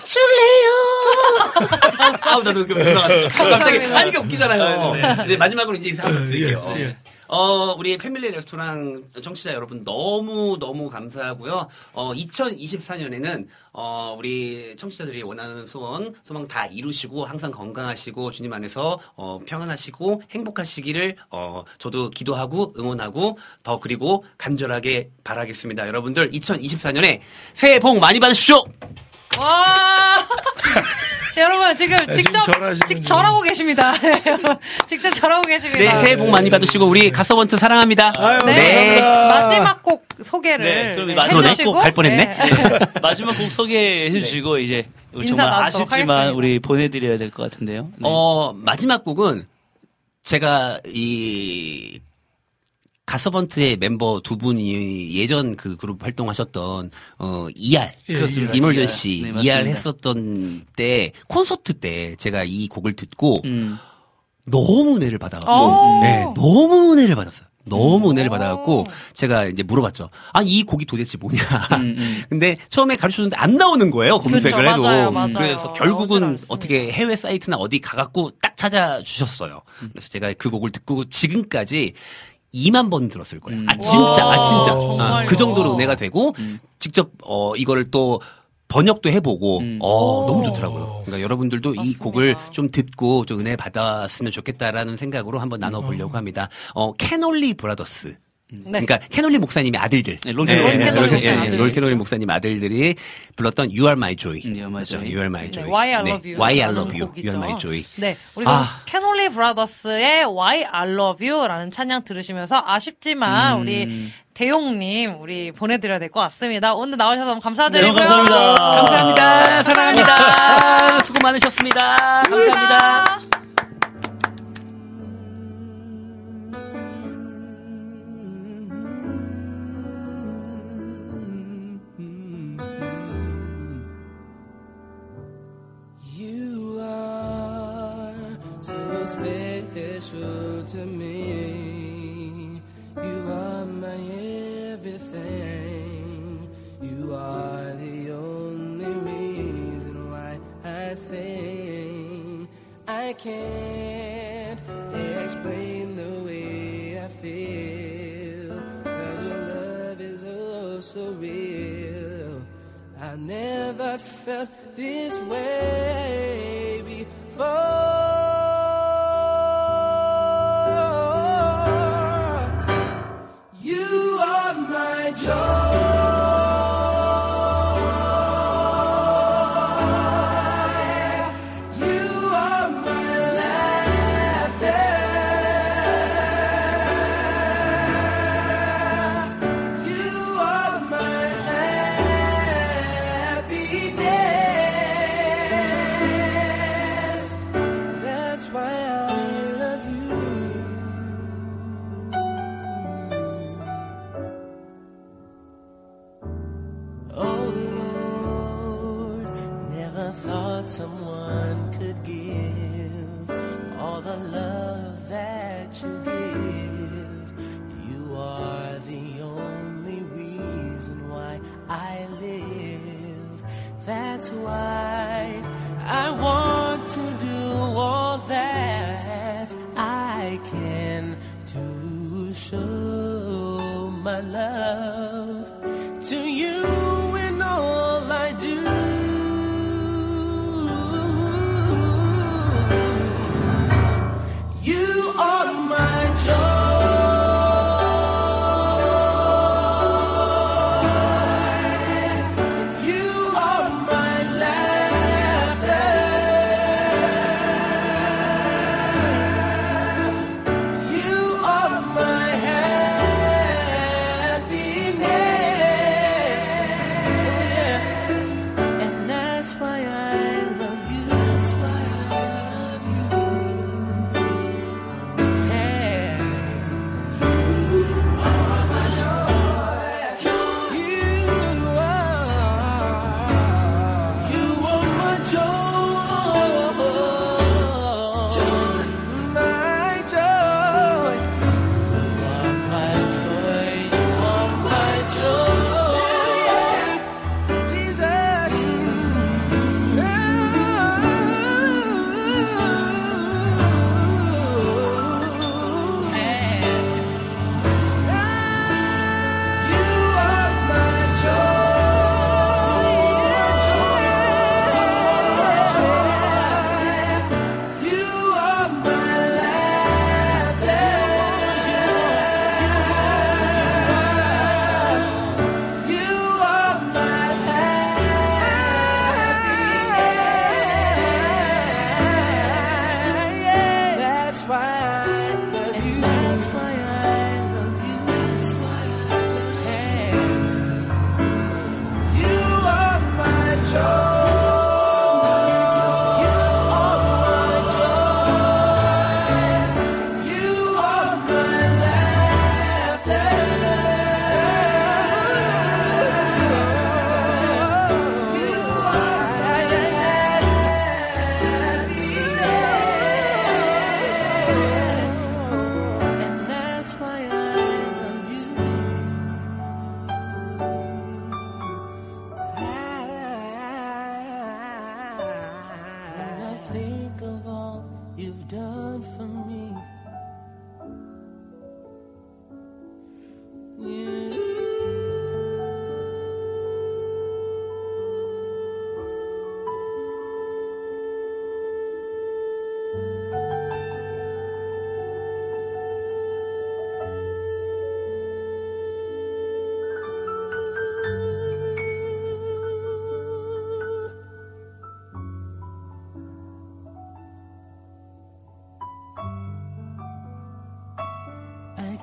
안아줄래요? 아우 나도 그 돌아갔어. 갑자기 감사합니다. 하니까 웃기잖아요. 네, 이제 마지막으로 이제 인사 한번 드릴게요. 어, 우리 패밀리 레스토랑 청취자 여러분 너무 너무 감사하고요. 어, 2024년에는 어, 우리 청취자들이 원하는 소원, 소망 다 이루시고 항상 건강하시고 주님 안에서 어, 평안하시고 행복하시기를 어, 저도 기도하고 응원하고 더 그리고 간절하게 바라겠습니다. 여러분들 2024년에 새해 복 많이 받으십시오. 와! 자, 여러분, 지금 네, 직접, 지금 절하시는 직, 중. 절하고 계십니다. 직접 절하고 계십니다. 네, 새해 복 많이 받으시고 우리 가서번트 사랑합니다. 아유, 네. 감사합니다. 마지막 곡 소개를 네, 네, 해주시고. 곡갈 뻔했네. 네. 마지막 곡 소개해 주시고, 이제. 인사 정말 아쉽지만 하겠습니다. 우리 보내드려야 될 것 같은데요. 네. 어, 마지막 곡은 제가 이 가서번트의 멤버 두 분이 예전 그 그룹 활동하셨던 어 이알 예, 그렇습니다. 이몰전 이알. 씨 네. 이알 했었던 때 콘서트 때 제가 이 곡을 듣고 음. 너무 은혜를 받아갖고 오. 네, 너무 은혜를 받았어요. 너무 은혜를 오. 받아갖고 제가 이제 물어봤죠. 아 이 곡이 도대체 뭐냐. 음, 음. 근데 처음에 가르쳐줬는데 안 나오는 거예요. 검색을 그쵸, 해도. 맞아요, 맞아요. 그래서 결국은. 어떻게 해외 사이트나 어디 가갖고 딱 찾아주셨어요. 그래서 제가 그 곡을 듣고 지금까지 2만 번 들었을 거예요. 음. 아 진짜, 아 진짜. 정말요? 그 정도로 은혜가 되고 음. 직접 어 이거를 또 번역도 해보고 음. 어 오. 너무 좋더라고요. 그러니까 여러분들도 이 맞습니다. 곡을 좀 듣고 좀 은혜 받았으면 좋겠다라는 생각으로 한번 나눠보려고 합니다. 어 캐놀리 브라더스. 네. 그러니까 캐놀리 목사님의 아들들, 네, 론 캐놀리 네, 목사님. 론 캐놀리 목사님 아들들이 불렀던 You Are My Joy. 음, You Are My 맞죠? Joy. You Are My 네, Joy. Why I 네, Love You. Why I Love You. You Are My Joy. 네, 우리 그럼 아. 캐놀리 브라더스의 Why I Love You라는 찬양 들으시면서 아쉽지만 음. 우리 대용님 우리 보내드려야 될 것 같습니다. 오늘 나오셔서 너무 네, 감사드리고요. 감사합니다. 감사합니다. 사랑합니다. 수고 많으셨습니다. 감사합니다.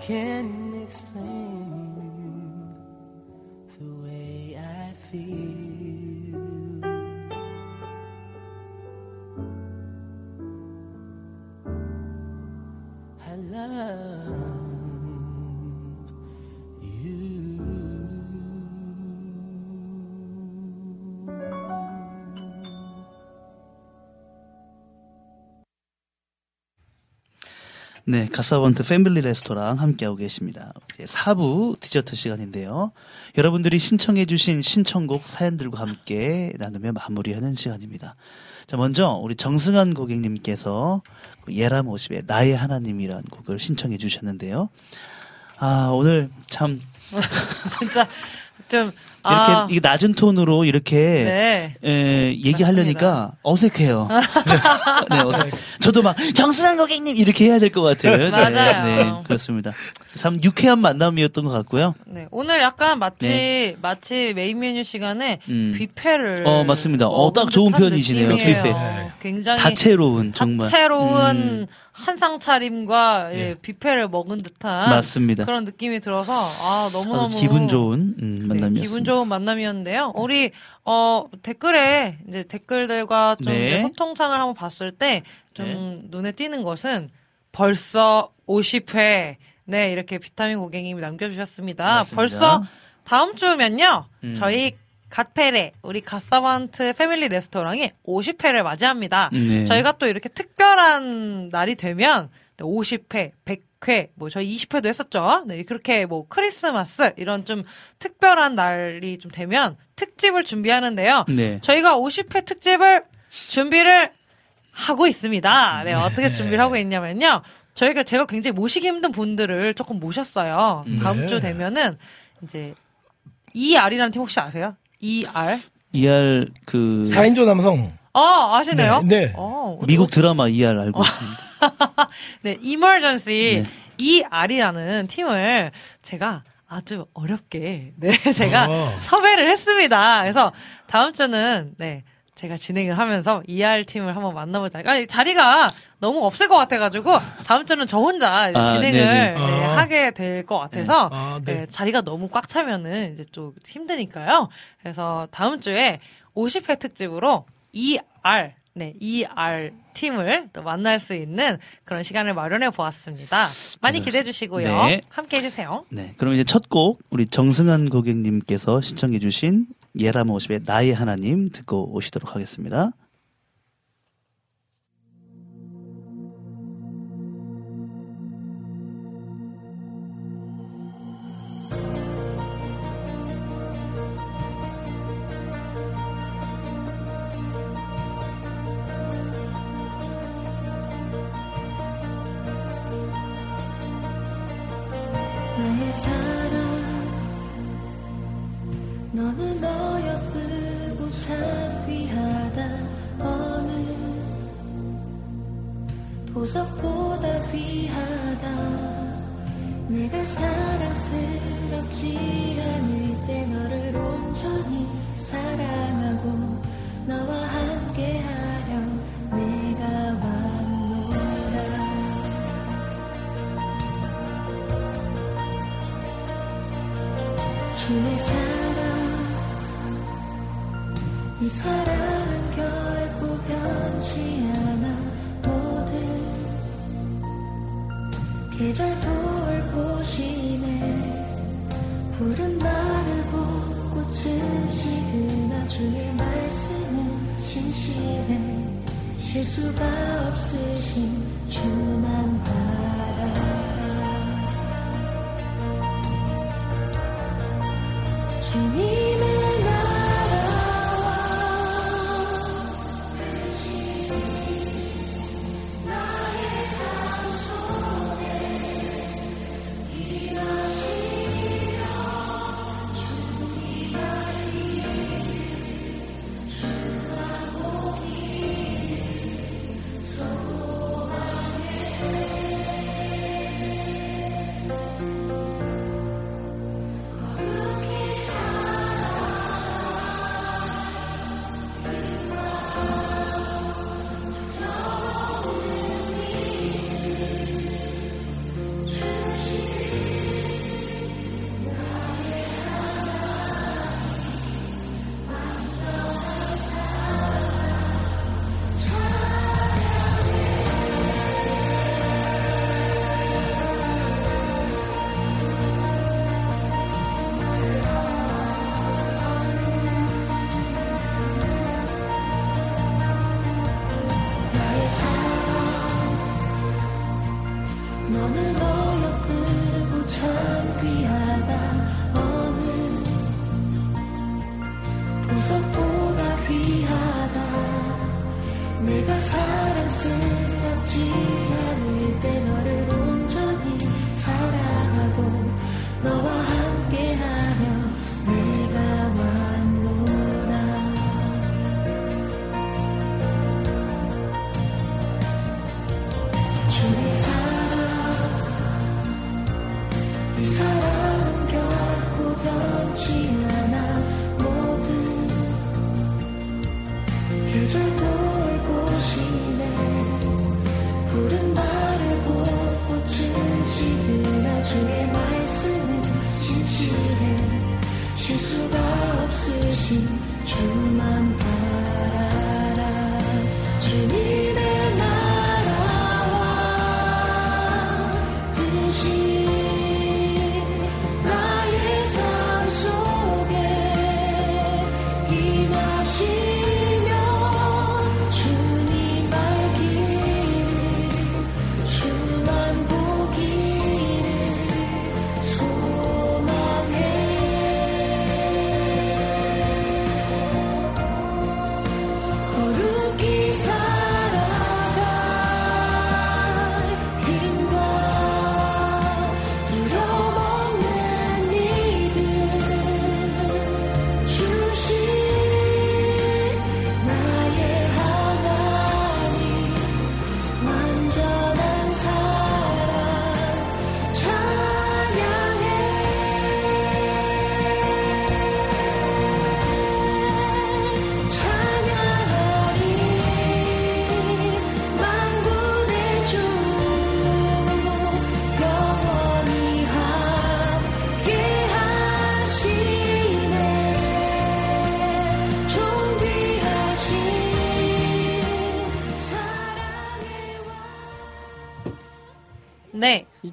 can 네, 가사번트 패밀리 레스토랑 함께하고 계십니다. 이제 4부 디저트 시간인데요. 여러분들이 신청해주신 신청곡 사연들과 함께 나누며 마무리하는 시간입니다. 자, 먼저 우리 정승환 고객님께서 예람 50의 나의 하나님이라는 곡을 신청해 주셨는데요. 아, 오늘 참 진짜 좀 이렇게 아, 이 낮은 톤으로 이렇게 네. 에, 얘기하려니까 어색해요. 네, 어색. 저도 막 정승환 고객님 이렇게 해야 될 것 같아요. 네, 맞아요. 네, 그렇습니다. 참 유쾌한 만남이었던 것 같고요. 네, 오늘 약간 마치 네. 마치 메인 메뉴 시간에 음. 뷔페를 어, 맞습니다. 어, 딱 좋은 표현이시네요. 뷔페. 굉장히 다채로운 정말. 다채로운 음. 한상 차림과 예, 뷔페를 먹은 듯한 맞습니다. 그런 느낌이 들어서 아 너무 너무 기분 좋은 음, 만남이었습니다. 기분 좋은 만남이었는데요. 우리 어 댓글에 이제 댓글들과 좀 네. 소통창을 한번 봤을 때좀 눈에 띄는 것은 벌써 50회 네 이렇게 비타민 고객님이 남겨주셨습니다. 맞습니다. 벌써 다음 주면요 음. 저희 갓페레 우리 갓사반트 패밀리 레스토랑이 50회를 맞이합니다. 네. 저희가 또 이렇게 특별한 날이 되면 50회, 100회, 뭐 저희 20회도 했었죠. 네, 그렇게 뭐 크리스마스 이런 좀 특별한 날이 좀 되면 특집을 준비하는데요. 네. 저희가 50회 특집을 준비를 하고 있습니다. 네, 어떻게 준비를 하고 있냐면요. 저희가 제가 굉장히 모시기 힘든 분들을 조금 모셨어요. 음. 다음 네. 주 되면은 이제 ER이라는 팀 혹시 아세요? ER? ER 그 4인조 남성. 어 아시네요? 네, 네. 어, 미국 드라마 ER 알고 있습니다. 네, 이멀전시 네. ER이라는 팀을 제가 아주 어렵게 네 제가 어. 섭외를 했습니다. 그래서 다음 주는 네 제가 진행을 하면서 ER 팀을 한번 만나보자. 아니 자리가 너무 없을 것 같아가지고 다음 주는 저 혼자 이제 아, 진행을 네네. 네, 아. 하게 될 것 같아서 아, 네. 네, 자리가 너무 꽉 차면은 이제 좀 힘드니까요. 그래서 다음 주에 50회 특집으로 ER, 네, ER 팀을 또 만날 수 있는 그런 시간을 마련해 보았습니다. 많이 기대해 주시고요. 네. 함께 해 주세요. 네, 그럼 이제 첫 곡 우리 정승환 고객님께서 신청해 주신 예람 오십의 나의 하나님 듣고 오시도록 하겠습니다.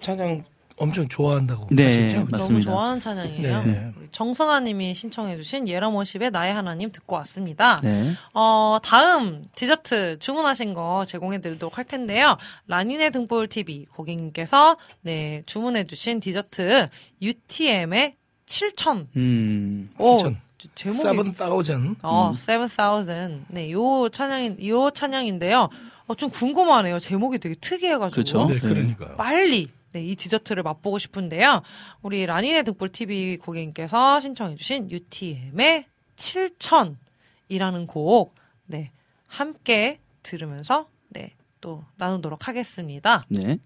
찬양 엄청 좋아한다고 네, 하셨죠? 맞습니다. 너무 좋아하는 찬양이에요. 네. 우리 정승아님이 신청해주신 예라모십의 나의 하나님 듣고 왔습니다. 네. 어, 다음 디저트 주문하신 거 제공해드리도록 할 텐데요. 라니네 등불 TV 고객님께서 네 주문해주신 디저트 UTM의 7천. 음. 오, 7,000. 제목이 7,000. 어, 음. 7,000. 네, 요 찬양인, 요 찬양인데요. 어, 좀 궁금하네요. 제목이 되게 특이해가지고. 그쵸? 네, 그러니까요. 빨리, 네, 이 디저트를 맛보고 싶은데요. 우리 라니네 등불TV 고객님께서 신청해주신 UTM의 7,000이라는 곡, 네, 함께 들으면서, 네, 또 나누도록 하겠습니다. 네.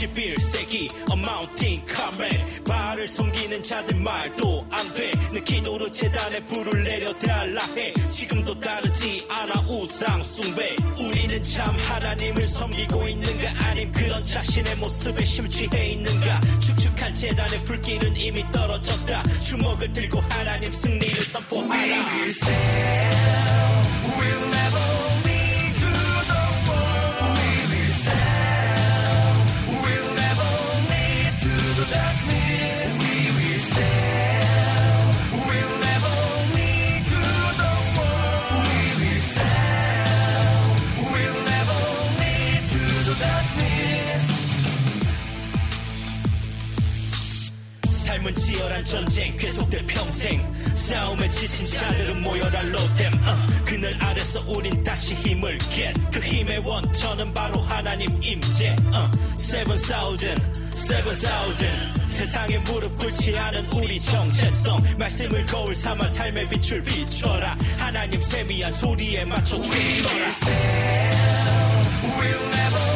21세기 어마운틴 카멘 발을 숨기는 자들 말도 안 돼 내 기도로 재단에 불을 내려달라 해. 지금도 다르지 않아 우상 숭배. 우리는 참 하나님을 섬기고 있는가? 아님 그런 자신의 모습에 심취해 있는가? 축축한 재단의 불길은 이미 떨어졌다. 주먹을 들고 하나님 승리를 선포하라. We'll never 치열한 전쟁 계속될 평생. 싸움에 지친 자들은 모여라 로뎀 어, 그늘 아래서 우린 다시 힘을 get. 그 힘의 원천은 바로 하나님 임재. 어, seven thousand seven thousand. 세상에 무릎 꿇지 않은 우리 정체성. 말씀을 거울 삼아 삶의 빛을 비춰라. 하나님 세미한 소리에 맞춰 춤춰라. We'll never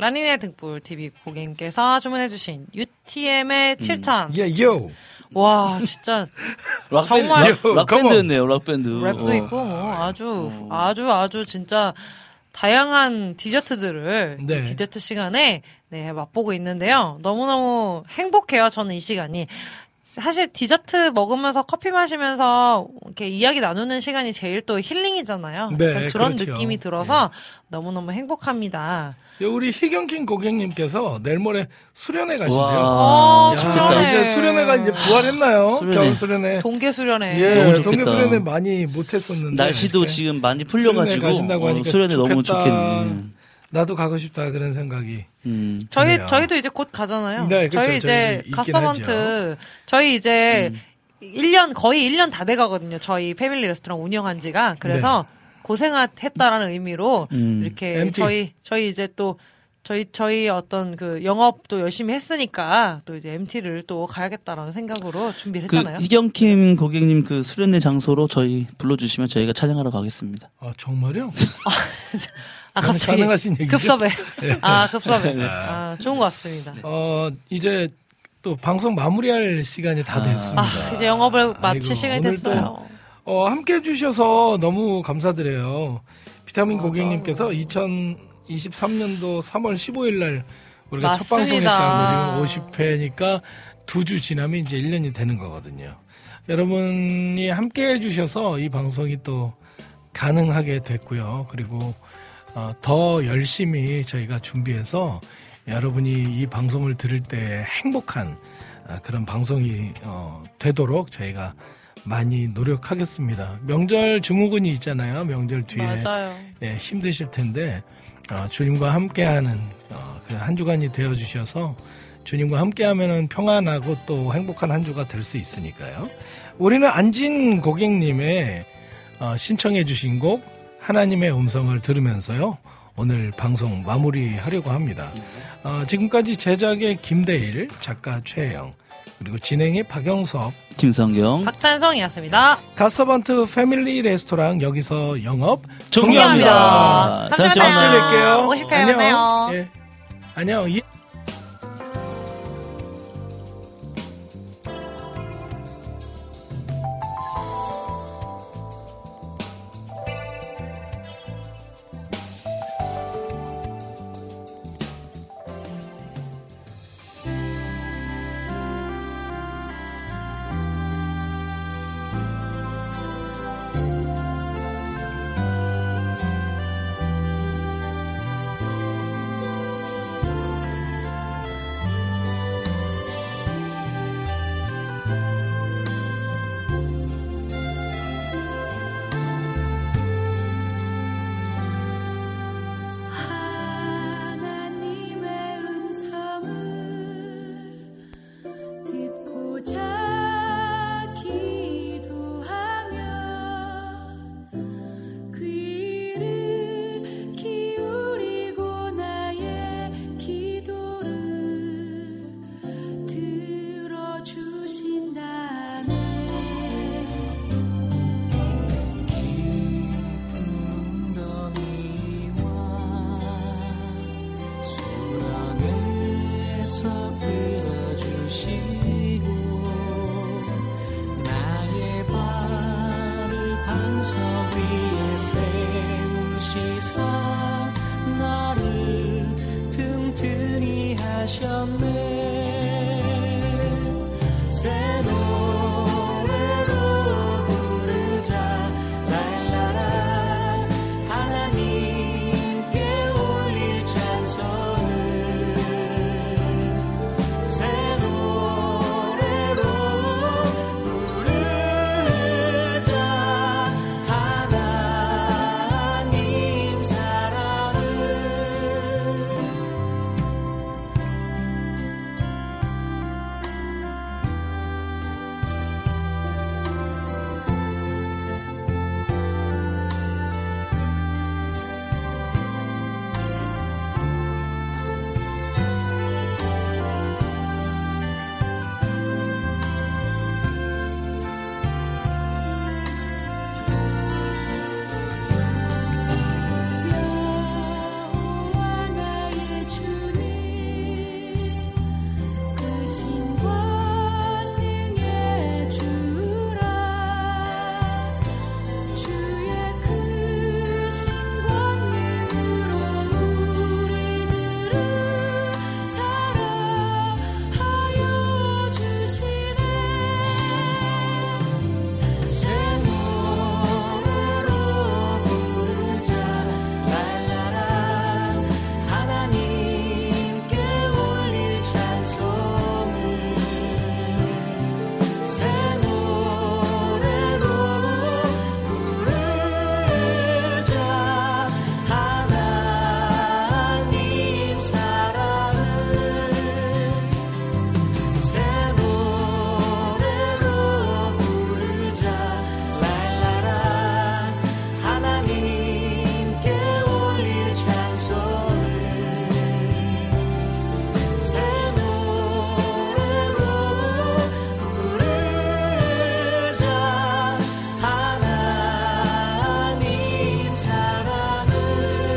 라니네 등불 TV 고객님께서 주문해주신 UTM의 7,000. 예, 요. 와, 진짜. 락밴드, 정말 락, 락밴드였네요, 락밴드. 랩도 어. 있고 뭐 아주 아주 아주 진짜 다양한 디저트들을 네. 이 디저트 시간에 네, 맛보고 있는데요. 너무너무 행복해요. 저는 이 시간이. 사실 디저트 먹으면서 커피 마시면서 이렇게 이야기 나누는 시간이 제일 또 힐링이잖아요. 네, 그런 그렇죠. 느낌이 들어서 너무너무 행복합니다. 예, 우리 희경킹 고객님께서 내일 모레 수련회 가신대요. 와, 야, 수련회. 이제 수련회가 이제 부활했나요? 수련회. 겨울 수련회. 동계 수련회. 예, 너무 동계 좋겠다. 수련회 많이 못했었는데. 날씨도 이렇게 지금 많이 수련회 풀려가지고 가신다고 어, 하니까 수련회 너무 좋겠다. 좋겠네. 나도 가고 싶다 그런 생각이. 음. 저희 드네요. 저희도 이제 곧 가잖아요. 네, 그렇죠. 저희 이제 가서번트 저희 이제 음. 1년 거의 1년 다 돼 가거든요. 저희 패밀리 레스토랑 운영한 지가. 그래서 고생했다라는 의미로 음. 이렇게 MT. 저희 저희 이제 또 저희 저희 어떤 그 영업도 열심히 했으니까 또 이제 MT를 또 가야겠다라는 생각으로 준비를 그 했잖아요. 희경킴 고객님 그 수련회 장소로 저희 불러주시면 저희가 촬영하러 가겠습니다. 아 정말요? 아 갑자기 가능하신 얘기죠? 급섭에 예. 아 급섭에 아 좋은 것 같습니다. 어 이제 또 방송 마무리할 시간이 다 됐습니다. 아 이제 영업을 마칠 아이고, 시간이 됐어요. 또, 어, 함께 해주셔서 너무 감사드려요. 비타민 고객님께서 2023년도 3월 15일 날 우리가 첫 맞습니다. 방송했다고 지금 50회니까 두 주 지나면 이제 1년이 되는 거거든요. 여러분이 함께 해주셔서 이 방송이 또 가능하게 됐고요. 그리고 어, 더 열심히 저희가 준비해서 여러분이 이 방송을 들을 때 행복한 아, 그런 방송이 어, 되도록 저희가 많이 노력하겠습니다. 명절 증후군이 있잖아요. 명절 뒤에 맞아요. 예, 힘드실 텐데 어, 주님과 함께하는 어, 그한 주간이 되어 주셔서 주님과 함께하면은 평안하고 또 행복한 한 주가 될 수 있으니까요. 우리는 안진 고객님의 어, 신청해 주신 곡 하나님의 음성을 들으면서요 오늘 방송 마무리하려고 합니다. 어, 지금까지 제작의 김대일, 작가 최혜영, 그리고 진행의 박영섭, 김성경. 박찬성이었습니다. 가서번트 패밀리 레스토랑 여기서 영업 종료합니다. 종료합니다. 다음 주에. 뵐게요. 50회 안녕. 예. 안녕.